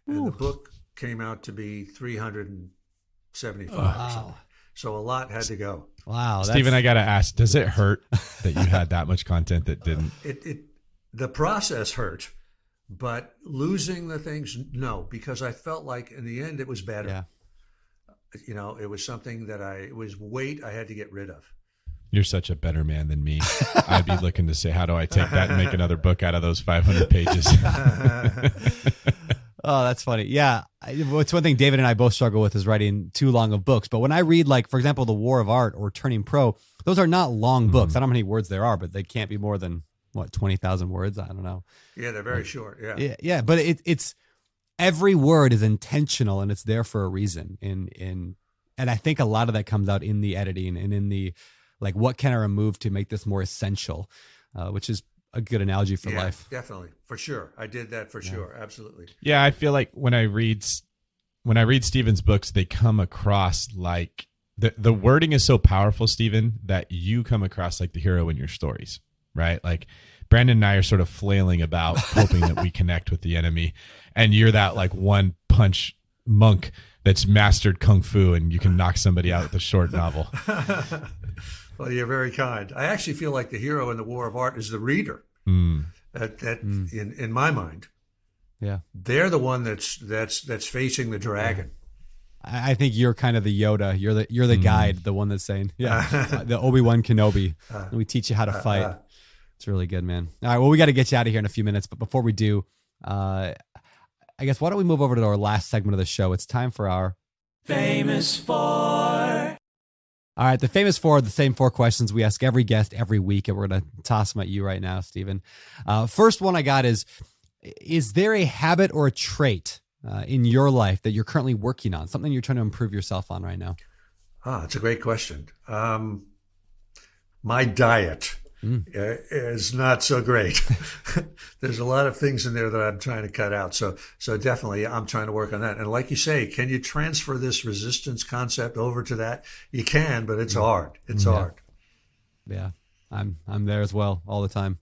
and Ooh. the book came out to be 375. Oh, wow. So a lot had to go. Wow, Steven, I gotta ask: Does it hurt that you had that much content that didn't? (laughs) It, it the process hurt, but losing the things, no, because I felt like in the end it was better. Yeah. You know, it was something that I it was weight I had to get rid of. You're such a better man than me. I'd be looking to say, how do I take that and make (laughs) another book out of those 500 pages? (laughs) Oh, that's funny. Yeah. It's one thing David and I both struggle with is writing too long of books. But when I read, like, for example, The War of Art or Turning Pro, those are not long mm-hmm. books. I don't know how many words there are, but they can't be more than, what, 20,000 words? I don't know. Yeah, they're very like, short. Yeah. Yeah. Yeah. But it, it's every word is intentional and it's there for a reason. In, in, and I think a lot of that comes out in the editing and in the, like what can I remove to make this more essential, uh, which is a good analogy for yeah, life. Definitely, for sure. I did that for sure. Absolutely. Yeah, I feel like when I read when I read Steven's books, they come across like the the wording is so powerful, Steven, that you come across like the hero in your stories, right? Like Brandon and I are sort of flailing about, (laughs) hoping that we connect with the enemy, and you're that like one punch monk that's mastered kung fu and you can knock somebody out with a short novel. (laughs) well, you're very kind. I actually feel like the hero in the War of Art is the reader. Mm. That, that mm. in in my mind, yeah, they're the one that's that's that's facing the dragon. I think you're kind of the Yoda. You're the you're the mm. guide, the one that's saying, yeah, uh, (laughs) the Obi Wan Kenobi. Uh, we teach you how to uh, fight. Uh, it's really good, man. All right, well, we got to get you out of here in a few minutes, but before we do, uh, I guess why don't we move over to our last segment of the show? It's time for our famous four. All right, the famous four are the same four questions we ask every guest every week, and we're going to toss them at you right now, Steven. Uh, first one I got is: Is there a habit or a trait uh, in your life that you're currently working on? Something you're trying to improve yourself on right now? Ah, it's a great question. Um, my diet mm. is not so great. (laughs) There's a lot of things in there that I'm trying to cut out. So, so definitely I'm trying to work on that. And like you say, can you transfer this resistance concept over to that? You can, but it's mm. hard. It's yeah. hard. Yeah. I'm, I'm there as well all the time.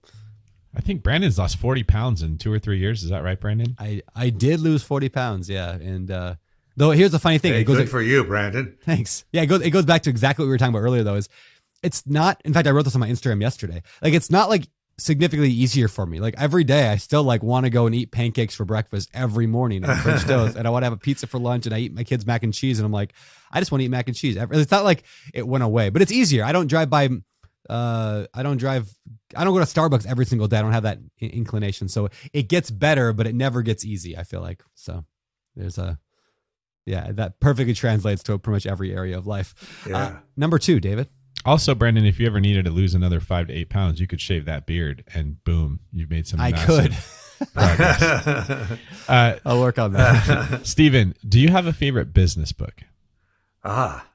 I think Brandon's lost 40 pounds in two or three years. Is that right, Brandon? I, I did lose 40 pounds. Yeah. And, uh, Though here's the funny thing, hey, it goes good for you, Brandon. Thanks. Yeah, it goes it goes back to exactly what we were talking about earlier. Though is it's not in fact i wrote this on my instagram yesterday. Like it's not like significantly easier for me. Like every day i still like want to go and eat pancakes for breakfast every morning and french (laughs) toast and i want to have a pizza for lunch and i eat my kids mac and cheese and i'm like i just want to eat mac and cheese. It's not like it went away but it's easier. I don't drive by uh i don't drive i don't go to starbucks every single day. I don't have that inclination. So it gets better but it never gets easy i feel like. So there's a yeah that perfectly translates to pretty much every area of life. Yeah. Uh, number two david also, Brandon, if you ever needed to lose another five to eight pounds, you could shave that beard, and boom, you've made some. I could. (laughs) uh, I'll work on that. (laughs) Steven, do you have a favorite business book? Ah,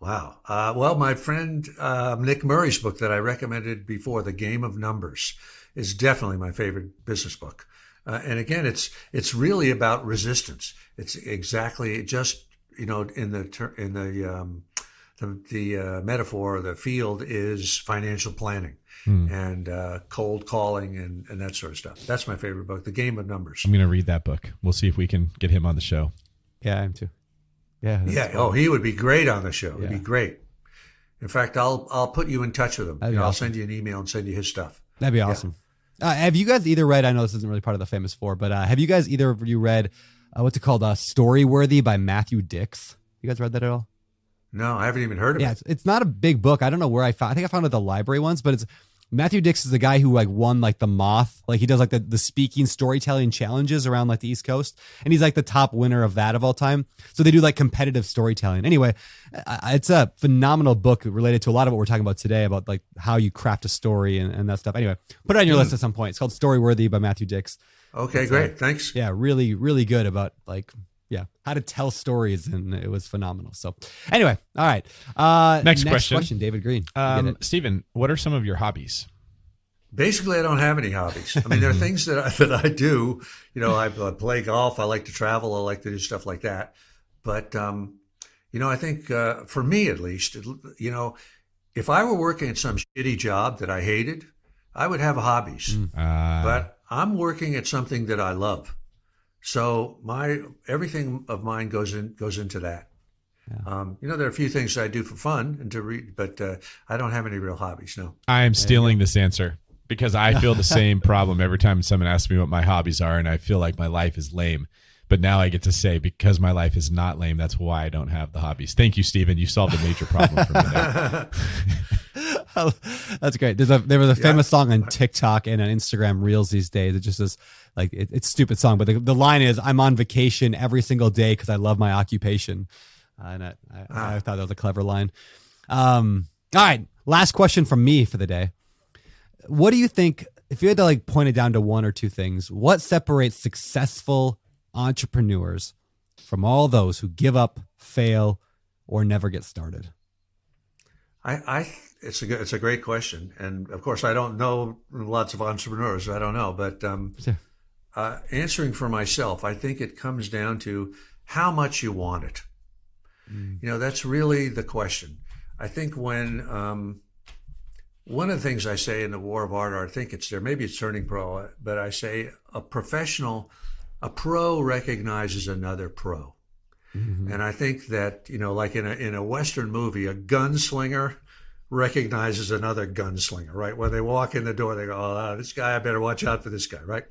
wow. Uh, well, my friend uh, Nick Murray's book that I recommended before, "The Game of Numbers," is definitely my favorite business book. Uh, and again, it's it's really about resistance. It's exactly just you know in the ter- in the um, the, the uh, metaphor, the field is financial planning hmm. and uh, cold calling and, and that sort of stuff. That's my favorite book, The Game of Numbers. I'm going to read that book. We'll see if we can get him on the show. Yeah, I am too. Yeah. Yeah. Fun. Oh, he would be great on the show. He'd be great. In fact, I'll I'll put you in touch with him. I'll awesome. send you an email and send you his stuff. That'd be awesome. Yeah. Uh, have you guys either read? I know this isn't really part of the famous four, but uh, have you guys either of you read uh, what's it called? Uh, Storyworthy by Matthew Dicks. You guys read that at all? No, I haven't even heard of yeah, it. It's, it's not a big book. I don't know where I found. I think I found it at the library once, but it's Matthew Dicks is the guy who like won like the Moth. Like he does like the the speaking storytelling challenges around like the East Coast, and he's like the top winner of that of all time. So they do like competitive storytelling. Anyway, it's a phenomenal book related to a lot of what we're talking about today about like how you craft a story and, and that stuff. Anyway, put it on your mm. list at some point. It's called Storyworthy by Matthew Dicks. Okay, it's, great. Uh, Thanks. Yeah, really, really good about like yeah, how to tell stories, and it was phenomenal. So, anyway, all right. Uh, next, next question. question, David Greene. Um, Steven, what are some of your hobbies? Basically, I don't have any hobbies. I mean, there are (laughs) things that I, (laughs) that I do. You know, I, I, play golf. I like to travel. I like to do stuff like that. But um, you know, I think uh, for me at least, you know, if I were working at some shitty job that I hated, I would have hobbies. Uh... But I'm working at something that I love. So my everything of mine goes in goes into that. Yeah. Um, you know, there are a few things I do for fun and to read, but uh, I don't have any real hobbies. No, I am stealing this answer because I feel the (laughs) same problem every time someone asks me what my hobbies are, and I feel like my life is lame. But now I get to say because my life is not lame, that's why I don't have the hobbies. Thank you, Steven. You solved a major problem for me. (laughs) (laughs) that's great. There's a there was a famous yeah. song on TikTok and on Instagram Reels these days. It just says like it, it's stupid song, but the, the line is I'm on vacation every single day because I love my occupation, uh, and I, I, ah. I, thought that was a clever line. Um, all right, last question from me for the day. What do you think? If you had to like point it down to one or two things, what separates successful entrepreneurs from all those who give up, fail, or never get started? I, I it's a it's a great question, and of course I don't know lots of entrepreneurs. I don't know, but um, Sure. uh, answering for myself, I think it comes down to how much you want it. You know, that's really the question. I think when um, one of the things I say in the War of Art, or I think it's there, maybe it's Turning Pro, but I say a professional, a pro recognizes another pro. And I think that, you know, like in a, in a Western movie, a gunslinger recognizes another gunslinger, right? When they walk in the door, they go, oh, uh, this guy, I better watch out for this guy, right?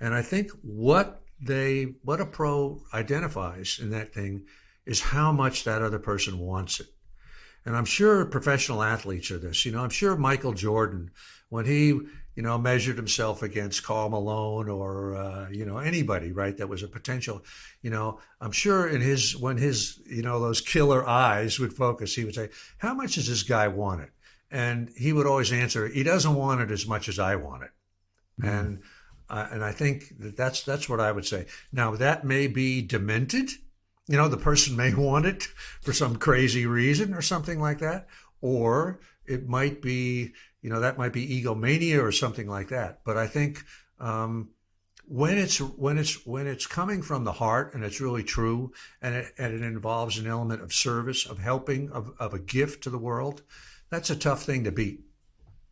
And I think what they, what a pro identifies in that thing is how much that other person wants it. And I'm sure professional athletes are this. You know, I'm sure Michael Jordan, when he, you know, measured himself against Karl Malone or, uh, you know, anybody, right, that was a potential, you know, I'm sure in his, when his, you know, those killer eyes would focus, he would say, how much does this guy want it? And he would always answer, he doesn't want it as much as I want it. And, uh, and I think that that's, that's what I would say. Now, that may be demented. You know, the person may (laughs) want it for some crazy reason or something like that. Or it might be, you know, that might be egomania or something like that. But I think um, when it's when it's when it's coming from the heart and it's really true and it, and it involves an element of service, of helping, of, of a gift to the world, that's a tough thing to beat.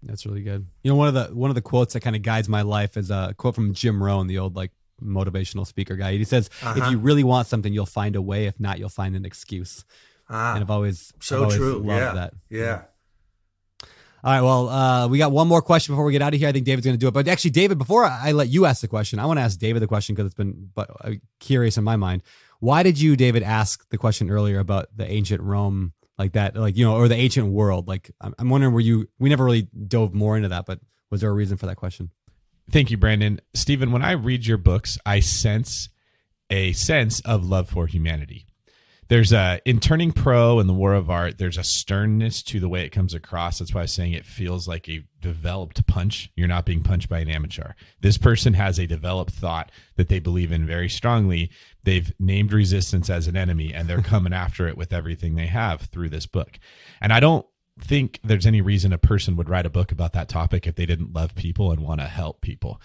That's really good. You know, one of the one of the quotes that kind of guides my life is a quote from Jim Rohn, the old like motivational speaker guy. He says, "If Uh-huh. you really want something, you'll find a way. If not, you'll find an excuse." Ah, and I've always so I've always true. Loved Yeah, that. yeah. All right. Well, uh, we got one more question before we get out of here. I think David's going to do it. But actually, David, before I let you ask the question, I want to ask David the question because it's been but, uh, curious in my mind. Why did you, David, ask the question earlier about the ancient Rome, like that, like you know, or the ancient world? Like, I'm, I'm wondering, were you? We never really dove more into that, but was there a reason for that question? Thank you, Brandon. Steven, when I read your books, I sense a sense of love for humanity. There's a in turning pro and the war of art, there's a sternness to the way it comes across. That's why i'm saying it feels like a developed punch. You're not being punched by an amateur. This person has a developed thought that they believe in very strongly. They've named resistance as an enemy and they're (laughs) coming after it with everything they have through this book. And I don't think there's any reason a person would write a book about that topic if they didn't love people and want to help people.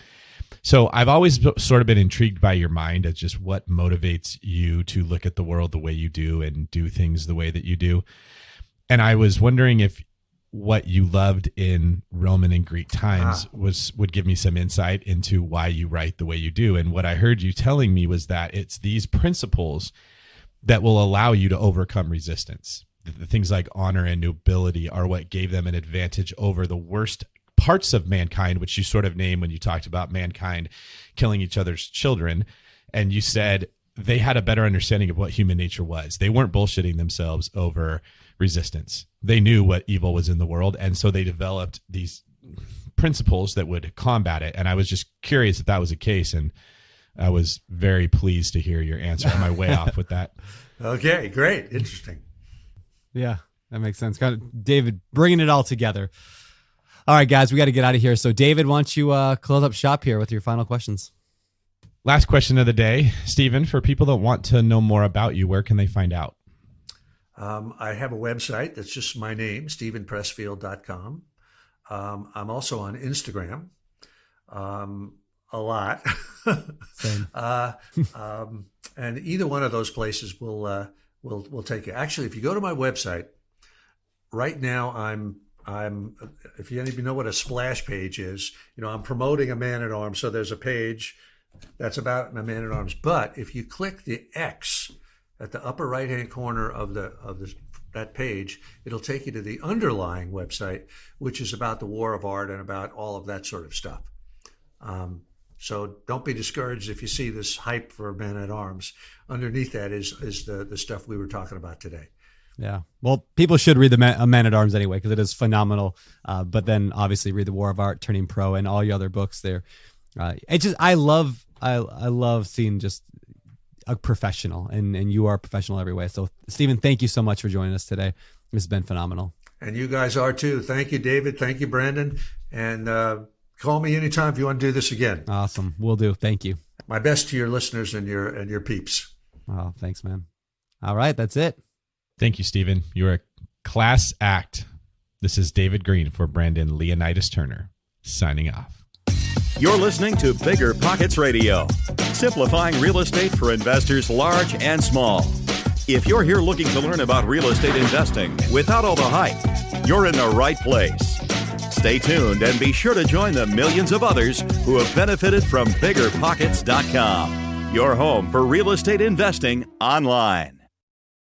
So I've always sort of been intrigued by your mind as just what motivates you to look at the world the way you do and do things the way that you do. And I was wondering if what you loved in Roman and Greek times ah. was would give me some insight into why you write the way you do. And what I heard you telling me was that it's these principles that will allow you to overcome resistance. The things like honor and nobility are what gave them an advantage over the worst parts of mankind, which you sort of named when you talked about mankind killing each other's children. And you said they had a better understanding of what human nature was. They weren't bullshitting themselves over resistance. They knew what evil was in the world. And so they developed these principles that would combat it. And I was just curious if that was the case. And I was very pleased to hear your answer. Am I way off with that? (laughs) Okay, great, interesting. Yeah, that makes sense. Kind of David bringing it all together. All right, guys, we got to get out of here. So, David, why don't you uh, close up shop here with your final questions? Last question of the day, Steven. For people that want to know more about you, where can they find out? Um, I have a website that's just my name, stevenpressfield.com. Um, I'm also on Instagram um, a lot. (laughs) Same. uh, um, and either one of those places will, uh, will, will take you. Actually, if you go to my website, right now I'm I'm if you know what a splash page is, you know, I'm promoting a man at arms. So there's a page that's about a man at arms. But if you click the X at the upper right hand corner of the of the that page, it'll take you to the underlying website, which is about the war of art and about all of that sort of stuff. Um, so don't be discouraged if you see this hype for man at arms. Underneath that is is the the stuff we were talking about today. Yeah. Well, people should read the Man, Man at Arms anyway because it is phenomenal. Uh, but then obviously read the War of Art, Turning Pro, and all your other books there. Uh, it just I love I I love seeing just a professional, and and you are a professional every way. So Steven, thank you so much for joining us today. This has been phenomenal. And you guys are too. Thank you, David. Thank you, Brandon. And uh, call me anytime if you want to do this again. Awesome. We'll do. Thank you. My best to your listeners and your and your peeps. Oh, thanks, man. All right, that's it. Thank you, Steven. You're a class act. This is David Greene for Brandon Leonidas Turner, signing off. You're listening to BiggerPockets Radio, simplifying real estate for investors large and small. If you're here looking to learn about real estate investing without all the hype, you're in the right place. Stay tuned and be sure to join the millions of others who have benefited from biggerpockets.com, your home for real estate investing online.